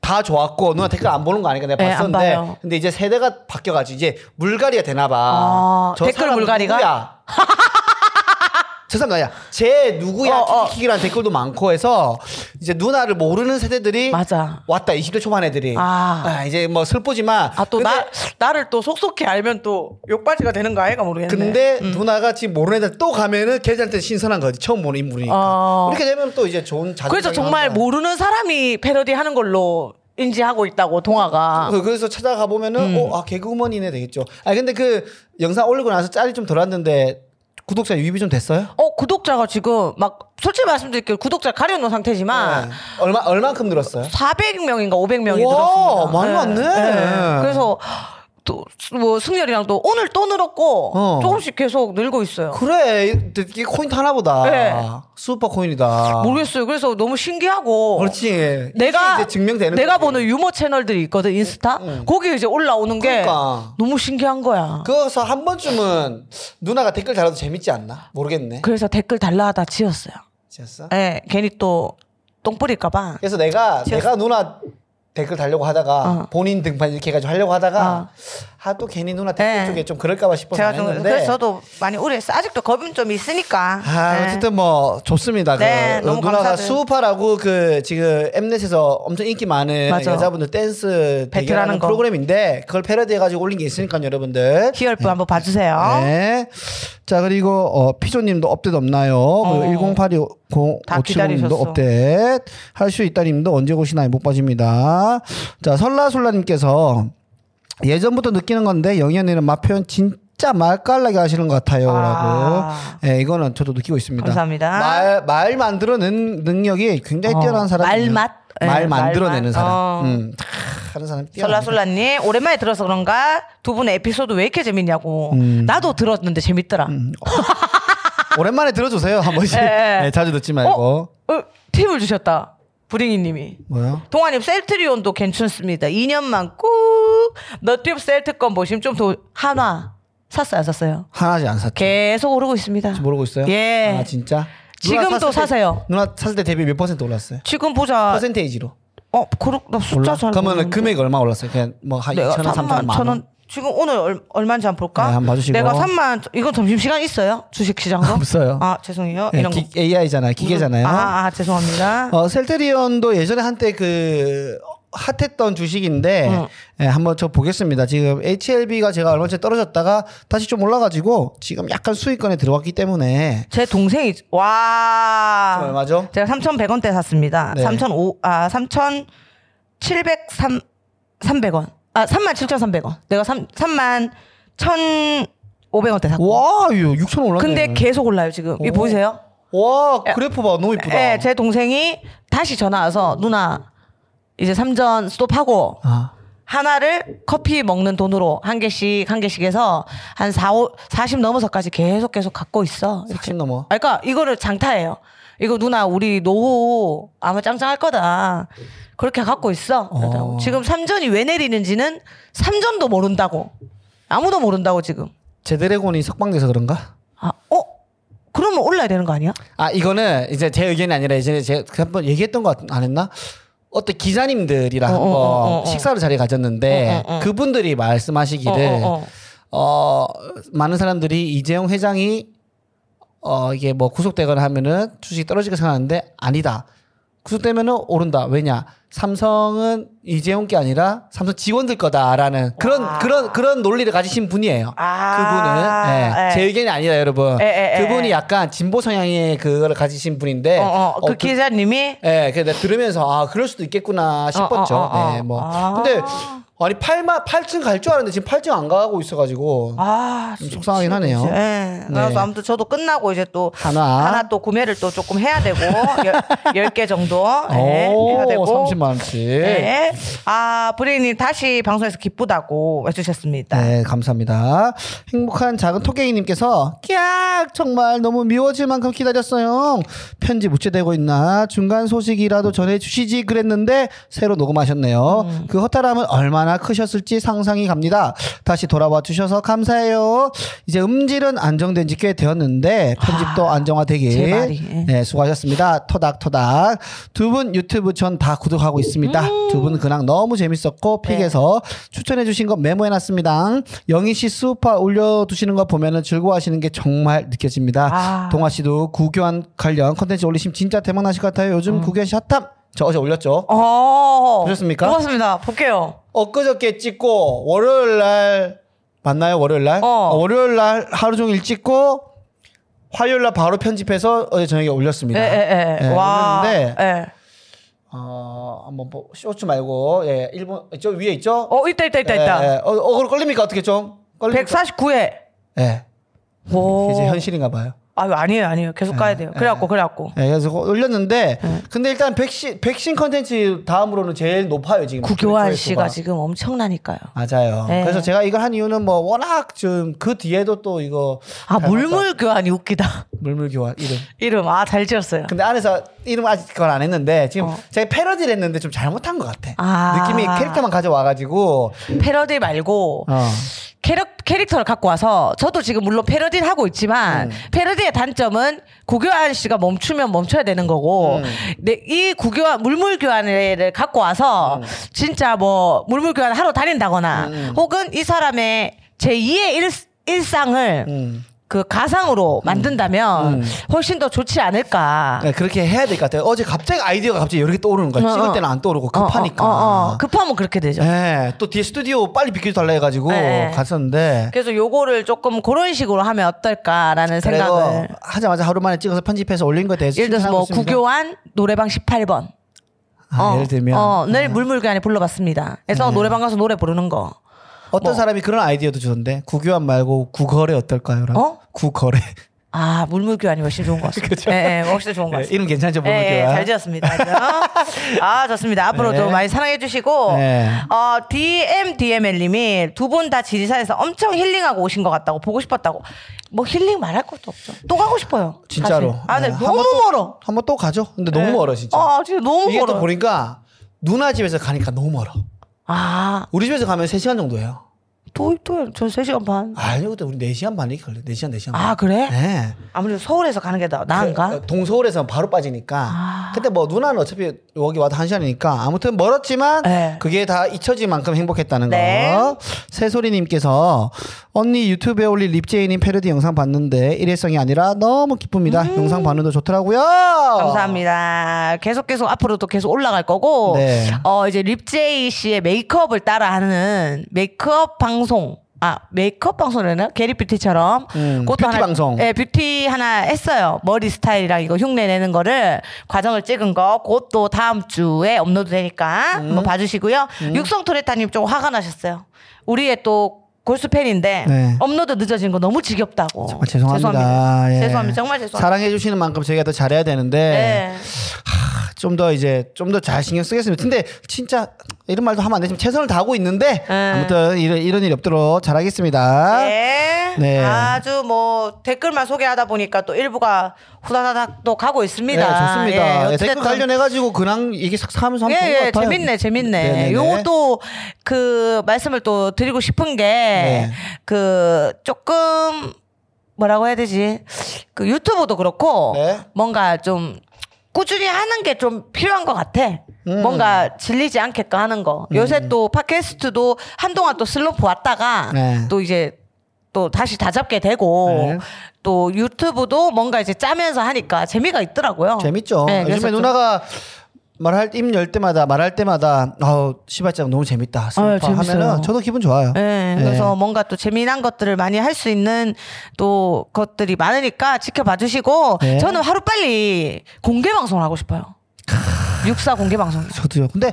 S2: 다 좋았고 누나 댓글 안 보는 거 아니까 내가
S1: 네, 안
S2: 봤었는데. 근데 이제 세대가 바뀌어가지고 이제 물갈이가 되나 봐.
S1: 아,
S2: 저
S1: 댓글 물갈이가?
S2: 저 사람 나야. 쟤 누구야?
S1: 어, 어.
S2: 키키키라는 댓글도 많고 해서 이제 누나를 모르는 세대들이
S1: 맞아.
S2: 왔다 20대 초반 애들이
S1: 아.
S2: 이제 뭐 슬프지만
S1: 아 또 나 나를 또 속속히 알면 또 욕바지가 되는 거 아이가 모르겠네.
S2: 근데 누나가 지금 모르는 애들 또 가면은 걔들한테 신선한 거지 처음 보는 인물이니까
S1: 어.
S2: 이렇게 되면 또 이제 좋은 자극
S1: 그래서 정말 모르는 사람이 패러디 하는 걸로 인지하고 있다고 동화가.
S2: 그- 그래서 찾아가 보면은
S1: 음.
S2: 어, 아 개그우먼이네 되겠죠. 아 근데 그 영상 올리고 나서 짤이 좀 돌았는데 구독자 유입이 좀 됐어요?
S1: 어 구독자가 지금 막 솔직히 말씀드릴게요 구독자 가려놓은 상태지만
S2: 네. 얼마 얼만큼 늘었어요?
S1: 400명인가 500명이
S2: 우와,
S1: 늘었습니다.
S2: 많이 왔네.
S1: 그래서 또 뭐 승열이랑 또 오늘 또 늘었고
S2: 어.
S1: 조금씩 계속 늘고 있어요.
S2: 그래 이게 코인 하나보다
S1: 네.
S2: 슈퍼 코인이다.
S1: 모르겠어요. 그래서 너무 신기하고.
S2: 그렇지.
S1: 내가
S2: 증명되는
S1: 내가. 보는 유머 채널들이 있거든 인스타. 거기 이제 올라오는 게
S2: 그러니까.
S1: 너무 신기한 거야.
S2: 그래서 한 번쯤은 누나가 댓글 달아도 재밌지 않나? 모르겠네.
S1: 그래서 댓글 달라 하다 지웠어요.
S2: 지었어?
S1: 예, 괜히 또 똥 뿌릴까봐.
S2: 그래서 내가
S1: 지었어.
S2: 내가 누나 댓글 달려고 하다가
S1: 어.
S2: 본인 등판 이렇게 해가지고 하려고 하다가
S1: 어.
S2: 아또 괜히 누나 댓글
S1: 네.
S2: 쪽에 좀 그럴까봐 싶어서
S1: 제가 안좀
S2: 했는데
S1: 그래서 저도 많이 우려했어. 아직도 겁은 좀 있으니까.
S2: 아
S1: 예.
S2: 어쨌든 뭐 좋습니다.
S1: 네,
S2: 그
S1: 너무
S2: 누나가
S1: 감사드려요.
S2: 수우파라고 그 지금 엠넷에서 엄청 인기 많은
S1: 맞아.
S2: 여자분들 댄스
S1: 배틀하는
S2: 대결하는
S1: 거.
S2: 프로그램인데 그걸 패러디해가지고 올린 게 있으니까 여러분들
S1: 히얼프 한번 봐주세요.
S2: 네. 자 그리고 어, 피조님도 업데이트 없나요?
S1: 어.
S2: 그리고
S1: 1082다
S2: 057님도
S1: 기다리셨어.
S2: 업데이트 할 수 있다님도 언제 오시나요? 못 빠집니다. 자 설라솔라님께서 예전부터 느끼는 건데 언니는 맛 표현 진 진짜 말깔나게 하시는 것 같아요라고.
S1: 아.
S2: 예, 이거는 저도 느끼고 있습니다.
S1: 감사합니다.
S2: 말, 말 만들어내는 능력이 굉장히
S1: 어,
S2: 뛰어난 사람이에요.
S1: 말맛? 예,
S2: 말 만들어내는
S1: 말맛.
S2: 사람.
S1: 어.
S2: 음, 다 하는 사람 뛰어나.
S1: 솔라솔라님 오랜만에 들어서 그런가 두 분의 에피소드 왜 이렇게 재밌냐고.
S2: 음.
S1: 나도 들었는데 재밌더라.
S2: 오랜만에 들어주세요 한 번씩.
S1: 예, 예.
S2: 네, 자주 듣지 말고.
S1: 어? 어? 팁을 주셨다. 부링이님이.
S2: 뭐요?
S1: 동아님 셀트리온도 괜찮습니다. 2년만 꾹 너튜브 셀트건 보시면 좀 더 한화 샀어요, 안 샀어요?
S2: 하나지 안 샀죠.
S1: 계속 오르고 있습니다.
S2: 모르고 있어요?
S1: 예.
S2: 아 진짜?
S1: 지금도
S2: 누나 샀을 때-
S1: 사세요.
S2: 누나 샀을 때 대비 몇 퍼센트 올랐어요?
S1: 지금 보자.
S2: 퍼센테이지로.
S1: 어, 그렇 나 숫자? 잘
S2: 그러면. 금액 얼마 올랐어요? 그냥 뭐한
S1: 내가
S2: 2천 원, 3천 원,
S1: 3만
S2: 만 원.
S1: 원. 지금 오늘 얼, 얼마인지 한번 볼까?
S2: 네, 한번 봐주시고.
S1: 내가 3만 이건 점심 시간 있어요? 주식 시장도?
S2: 없어요.
S1: 아 죄송해요.
S2: 네,
S1: 이런
S2: 기,
S1: 거.
S2: AI잖아요. 기계잖아요.
S1: 아, 아 죄송합니다.
S2: 어, 셀테리온도 예전에 한때 그 핫했던 주식인데
S1: 응.
S2: 예, 한번 저 보겠습니다. 지금 HLB가 제가 얼마 전에 떨어졌다가 다시 좀 올라가지고 지금 약간 수익권에 들어왔기 때문에
S1: 제 동생이 와
S2: 얼마죠?
S1: 제가 3,100원대 샀습니다.
S2: 네.
S1: 3,500, 아, 3,703, 300원. 아, 37,300원. 내가 3, 3만 1,500원대 샀고.
S2: 와, 이거 6천 올랐네.
S1: 근데 계속 올라요, 지금. 이거
S2: 오.
S1: 보이세요?
S2: 와, 그래프 봐. 너무 이쁘다.
S1: 예, 제 동생이 다시 전화 와서 누나, 이제 3전 스톱하고
S2: 아.
S1: 하나를 커피 먹는 돈으로 한 개씩 한 개씩 해서 한 4, 5, 40 넘어서까지 계속 계속 갖고 있어.
S2: 40 넘어.
S1: 아, 그러니까 이거를 장타예요. 이거 누나 우리 노후 아마 짱짱할 거다. 그렇게 갖고 있어. 그러더라고.
S2: 어.
S1: 지금 삼전이 왜 내리는지는 삼전도 모른다고. 아무도 모른다고 지금.
S2: 제드래곤이 석방돼서 그런가?
S1: 아, 어? 그러면 올라야 되는 거 아니야?
S2: 아 이거는 이제 제 의견이 아니라 이제 제가 그 한번 얘기했던 거 안 했나? 어떤 기자님들이랑
S1: 어,
S2: 한번
S1: 어, 어, 어.
S2: 식사를 자리에 가졌는데
S1: 어, 어, 어.
S2: 그분들이 말씀하시기를
S1: 어, 어, 어.
S2: 어, 많은 사람들이 이재용 회장이 어 이게 뭐 구속되거나 하면은 주식이 떨어지게 생각하는데 아니다. 구속되면은 오른다. 왜냐? 삼성은 이재용 게 아니라 삼성 직원들 거다라는 그런
S1: 와.
S2: 그런 그런 논리를 가지신 분이에요.
S1: 아,
S2: 그분은 예,
S1: 예.
S2: 제 의견이 아니라 여러분.
S1: 예, 예, 예.
S2: 그분이 약간 진보 성향의 그거를 가지신 분인데
S1: 어, 어, 그
S2: 어,
S1: 기자님이
S2: 예, 그래서 들으면서 아 그럴 수도 있겠구나 싶었죠.
S1: 어, 어, 어, 어.
S2: 네, 뭐.
S1: 아.
S2: 근데 아니 8만 8층 갈 줄 알았는데 지금 8층 안 가고 있어가지고
S1: 아,
S2: 좀 속상하긴 하네요.
S1: 예. 그래서
S2: 네.
S1: 아무튼 저도 끝나고 이제 또
S2: 하나.
S1: 하나 또 구매를 또 조금 해야 되고 열, 10개 정도 예,
S2: 오,
S1: 해야 되고
S2: 30만 원씩.
S1: 네. 아, 브레이님 다시 방송에서 기쁘다고 해주셨습니다.
S2: 네, 감사합니다. 행복한 작은 토깽이님께서 깍 정말 너무 미워질 만큼 기다렸어요. 편지 무채되고 있나 중간 소식이라도 전해주시지 그랬는데 새로 녹음하셨네요.
S1: 음.
S2: 그 허탈함은 얼마나 크셨을지 상상이 갑니다. 다시 돌아와 주셔서 감사해요. 이제 음질은 안정된 지 꽤 되었는데 편집도 안정화되길.
S1: 아, 제 말이, 예.
S2: 네, 수고하셨습니다. 토닥토닥. 두 분 유튜브 전 다 구독하고 있습니다.
S1: 음.
S2: 두분 근황 너무 재밌었고
S1: 네.
S2: 픽에서 추천해 주신 거 메모해놨습니다. 영희 씨 수우파 올려두시는 거 보면은 즐거워하시는 게 정말 느껴집니다.
S1: 아.
S2: 동아 씨도 구교환 관련 컨텐츠 올리시면 진짜 대박나실 것 같아요. 요즘 구교환 씨 핫함. 저 어제 올렸죠.
S1: 어.
S2: 보셨습니까?
S1: 고맙습니다. 볼게요.
S2: 엊그저께 찍고 월요일 날 맞나요? 월요일 날?
S1: 어.
S2: 월요일 날 하루 종일 찍고 화요일 날 바로 편집해서 어제 저녁에 올렸습니다.
S1: 예, 예, 예.
S2: 예,
S1: 와.
S2: 올렸는데
S1: 예.
S2: 어, 한번 보, 쇼츠 말고 예, 일본 저 위에 있죠?
S1: 어, 있다, 있다, 있다,
S2: 예,
S1: 있다.
S2: 예. 어, 어, 걸립니까 어떻게 좀? 걸립니까?
S1: 149회.
S2: 예.
S1: 오.
S2: 이제 현실인가 봐요.
S1: 아유, 아니에요, 아니에요. 계속 가야 돼요. 그래갖고, 그래갖고.
S2: 예, 그래서 올렸는데 근데 일단 백신 백신 컨텐츠 다음으로는 제일 높아요 지금.
S1: 구교환
S2: 조회수가.
S1: 씨가 지금 엄청나니까요.
S2: 맞아요.
S1: 네.
S2: 그래서 제가 이걸 한 이유는 뭐 워낙 좀 그 뒤에도 또 이거
S1: 아,
S2: 닮았다.
S1: 물물 교환이 웃기다.
S2: 물물 교환 이름.
S1: 이름, 아, 잘 지었어요.
S2: 근데 안에서 이름 아직 그걸 안 했는데 지금
S1: 어.
S2: 제가 패러디를 했는데 좀 잘못한 것 같아.
S1: 아.
S2: 느낌이 캐릭터만 가져와가지고
S1: 패러디 말고,
S2: 어.
S1: 캐릭, 캐릭터를 갖고 와서 저도 지금 물론 패러디를 하고 있지만
S2: 음.
S1: 패러디의 단점은 구교환 씨가 멈추면 멈춰야 되는 거고
S2: 음.
S1: 내, 이 구교환 물물 교환을 갖고 와서
S2: 음.
S1: 진짜 뭐 물물 교환 하러 다닌다거나 혹은 이 사람의 제2의 일, 일상을
S2: 음.
S1: 그 가상으로 만든다면
S2: 음.
S1: 훨씬 더 좋지 않을까.
S2: 네, 그렇게 해야 될 것 같아요. 어제 갑자기 아이디어가 갑자기 개 떠오르는 거야.
S1: 어,
S2: 찍을
S1: 어.
S2: 때는 안 떠오르고 급하니까.
S1: 어, 어, 어. 급하면 그렇게 되죠.
S2: 네, 또 뒤에 스튜디오 빨리 비켜달라 해가지고
S1: 네.
S2: 갔었는데
S1: 그래서 요거를 조금 그런 식으로 하면 어떨까라는 생각을
S2: 하자마자 하루 만에 찍어서 편집해서 올린 거에 대해서
S1: 예를 들어서 뭐
S2: 있습니다.
S1: 구교환 노래방 18번.
S2: 아, 예를 들면
S1: 어, 늘 물물교환에 불러봤습니다. 그래서
S2: 네.
S1: 노래방 가서 노래 부르는 거.
S2: 어떤
S1: 뭐.
S2: 사람이 그런 아이디어도 주던데 구교환 말고 구거래 어떨까요? 라고.
S1: 어?
S2: 구거래.
S1: 아 물물교환이 훨씬 좋은 것 같습니다.
S2: 그렇죠.
S1: 예, 예, 훨씬 좋은 것
S2: 네,
S1: 같습니다.
S2: 이름 괜찮죠,
S1: 예, 예,
S2: 물물교환.
S1: 잘 지었습니다. 아 좋습니다. 앞으로도
S2: 네.
S1: 많이 사랑해 주시고
S2: 네.
S1: 어, DM DML님이 두 분 다 지리산에서 엄청 힐링하고 오신 것 같다고 보고 싶었다고. 뭐 힐링 말할 것도 없죠. 또 가고 싶어요.
S2: 진짜로.
S1: 아, 네,
S2: 네,
S1: 너무
S2: 또-
S1: 멀어.
S2: 한번 또 가죠. 근데 너무
S1: 네.
S2: 멀어 진짜.
S1: 아 진짜 너무
S2: 이게
S1: 멀어.
S2: 또 보니까 누나 집에서 가니까 너무 멀어.
S1: 아,
S2: 우리 집에서 가면 3시간 정도예요.
S1: 또, 또, 저 3시간 반.
S2: 아니요, 그때 우리 4시간 반 이렇게 걸려. 4시간, 4시간 반.
S1: 아, 그래?
S2: 네.
S1: 아무래도 서울에서 가는 게 나, 나은가?
S2: 그, 동서울에서 바로 빠지니까.
S1: 아.
S2: 근데 뭐 누나는 어차피 여기 와도 한 시간이니까 아무튼 멀었지만
S1: 네.
S2: 그게 다 잊혀질 만큼 행복했다는
S1: 네.
S2: 거. 새소리님께서 언니 유튜브에 올린 립제이님 패러디 영상 봤는데 일회성이 아니라 너무 기쁩니다. 영상 반응도 좋더라고요.
S1: 음. 감사합니다. 계속 계속 앞으로도 계속 올라갈 거고,
S2: 네.
S1: 어, 이제 립제이 씨의 메이크업을 따라하는 메이크업 방 송. 아, 메이크업 방송이라나? 겟잇뷰티처럼.
S2: 음,
S1: 그것도
S2: 뷰티
S1: 하나,
S2: 방송.
S1: 예, 뷰티 하나 했어요. 머리 스타일이랑 이거 흉내 내는 거를 과정을 찍은 거. 그것도 다음 주에 업로드 되니까
S2: 음.
S1: 한번 봐주시고요. 육성 토레타님 좀 화가 나셨어요. 우리의 또 골수 팬인데
S2: 네.
S1: 업로드 늦어진 거 너무 지겹다고.
S2: 정말 죄송합니다.
S1: 죄송합니다.
S2: 예.
S1: 죄송합니다. 정말 죄송합니다.
S2: 사랑해 주시는 만큼 저희가 더 잘해야 되는데
S1: 네.
S2: 좀더 이제 좀 더 잘 신경 쓰겠습니다. 근데 진짜 이런 말도 하면 안 되지만 최선을 다하고 있는데
S1: 네.
S2: 아무튼 이런, 이런 일이 없도록 잘하겠습니다.
S1: 네.
S2: 네.
S1: 아주 뭐 댓글만 소개하다 보니까 또 일부가 후다다닥 또 가고 있습니다.
S2: 네, 좋습니다.
S1: 예,
S2: 예, 댓글 관련해가지고 그냥 이게 싹 사면서 한번
S1: 예, 예. 재밌네, 재밌네.
S2: 네네네.
S1: 요것도 그 말씀을 또 드리고 싶은 게그
S2: 네.
S1: 조금 뭐라고 해야 되지? 그 유튜브도 그렇고
S2: 네.
S1: 뭔가 좀 꾸준히 하는 게 좀 필요한 것 같아.
S2: 음.
S1: 뭔가 질리지 않게끔 하는 거. 요새 또 팟캐스트도 한동안 또 슬럼프 왔다가
S2: 네.
S1: 또 이제 또 다시 다잡게 되고
S2: 네.
S1: 또 유튜브도 뭔가 이제 짜면서 하니까 재미가 있더라고요.
S2: 재밌죠.
S1: 네,
S2: 요즘에
S1: 좀-
S2: 누나가 말할 입 열 때마다 말할 때마다 아우 시발장 너무 재밌다.
S1: 재밌어요.
S2: 하면은 저도 기분 좋아요.
S1: 네, 그래서 뭔가 또 재미난 것들을 많이 할 수 있는 또 것들이 많으니까 지켜봐 주시고
S2: 네.
S1: 저는 하루 빨리 공개 방송을 하고 싶어요. 육사 공개 방송.
S2: 저도요. 근데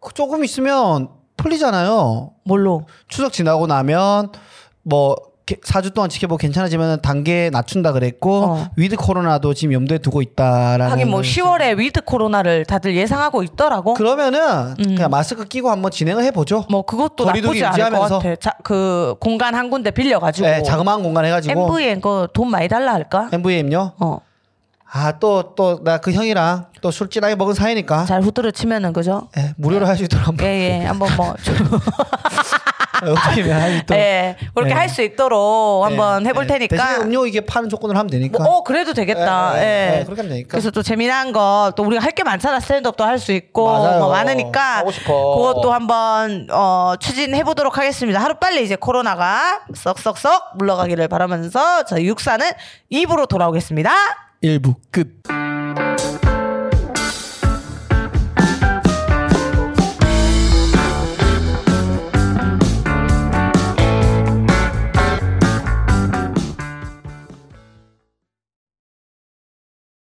S2: 그 조금 있으면 풀리잖아요.
S1: 뭘로?
S2: 추석 지나고 나면 뭐 4주 동안 지켜보고 괜찮아지면 단계 낮춘다 그랬고
S1: 어.
S2: 위드 코로나도 지금 염두에 두고 있다라는
S1: 하긴 뭐 10월에 위드 코로나를 다들 예상하고 있더라고.
S2: 그러면은 그냥 마스크 끼고 한번 진행을 해보죠.
S1: 뭐 그것도 나쁘지 않을 것. 같아. 자, 그 공간 한 군데 빌려가지고
S2: 네, 자그마한 공간 해가지고
S1: MVN 그돈 많이 달라 할까?
S2: MVM요.
S1: 어,
S2: 아 또 또 나 그 형이랑 또 술 진하게 먹은 사이니까
S1: 잘 후드려 치면은 그죠?
S2: 예, 무료로 할 수 있도록 한번
S1: 예예, 한번 뭐 좀-
S2: 어떻게 할수 있도록
S1: 예, 그렇게
S2: 네.
S1: 할수 있도록 한번
S2: 예,
S1: 해볼
S2: 예.
S1: 테니까.
S2: 대신에 음료 이게 파는 조건으로 하면 되니까
S1: 뭐, 어 그래도 되겠다.
S2: 예, 예,
S1: 예.
S2: 예, 그렇게 하면 되니까.
S1: 그래서 또 재미난 거 또 우리가 할 게 많잖아. 스탠드업도 할 수 있고. 뭐 많으니까
S2: 하고 싶어.
S1: 그것도 한번 어, 추진해 보도록 하겠습니다. 하루 빨리 이제 코로나가 썩썩썩 물러가기를 바라면서 저희 육사는 입으로 돌아오겠습니다.
S2: 일부 끝.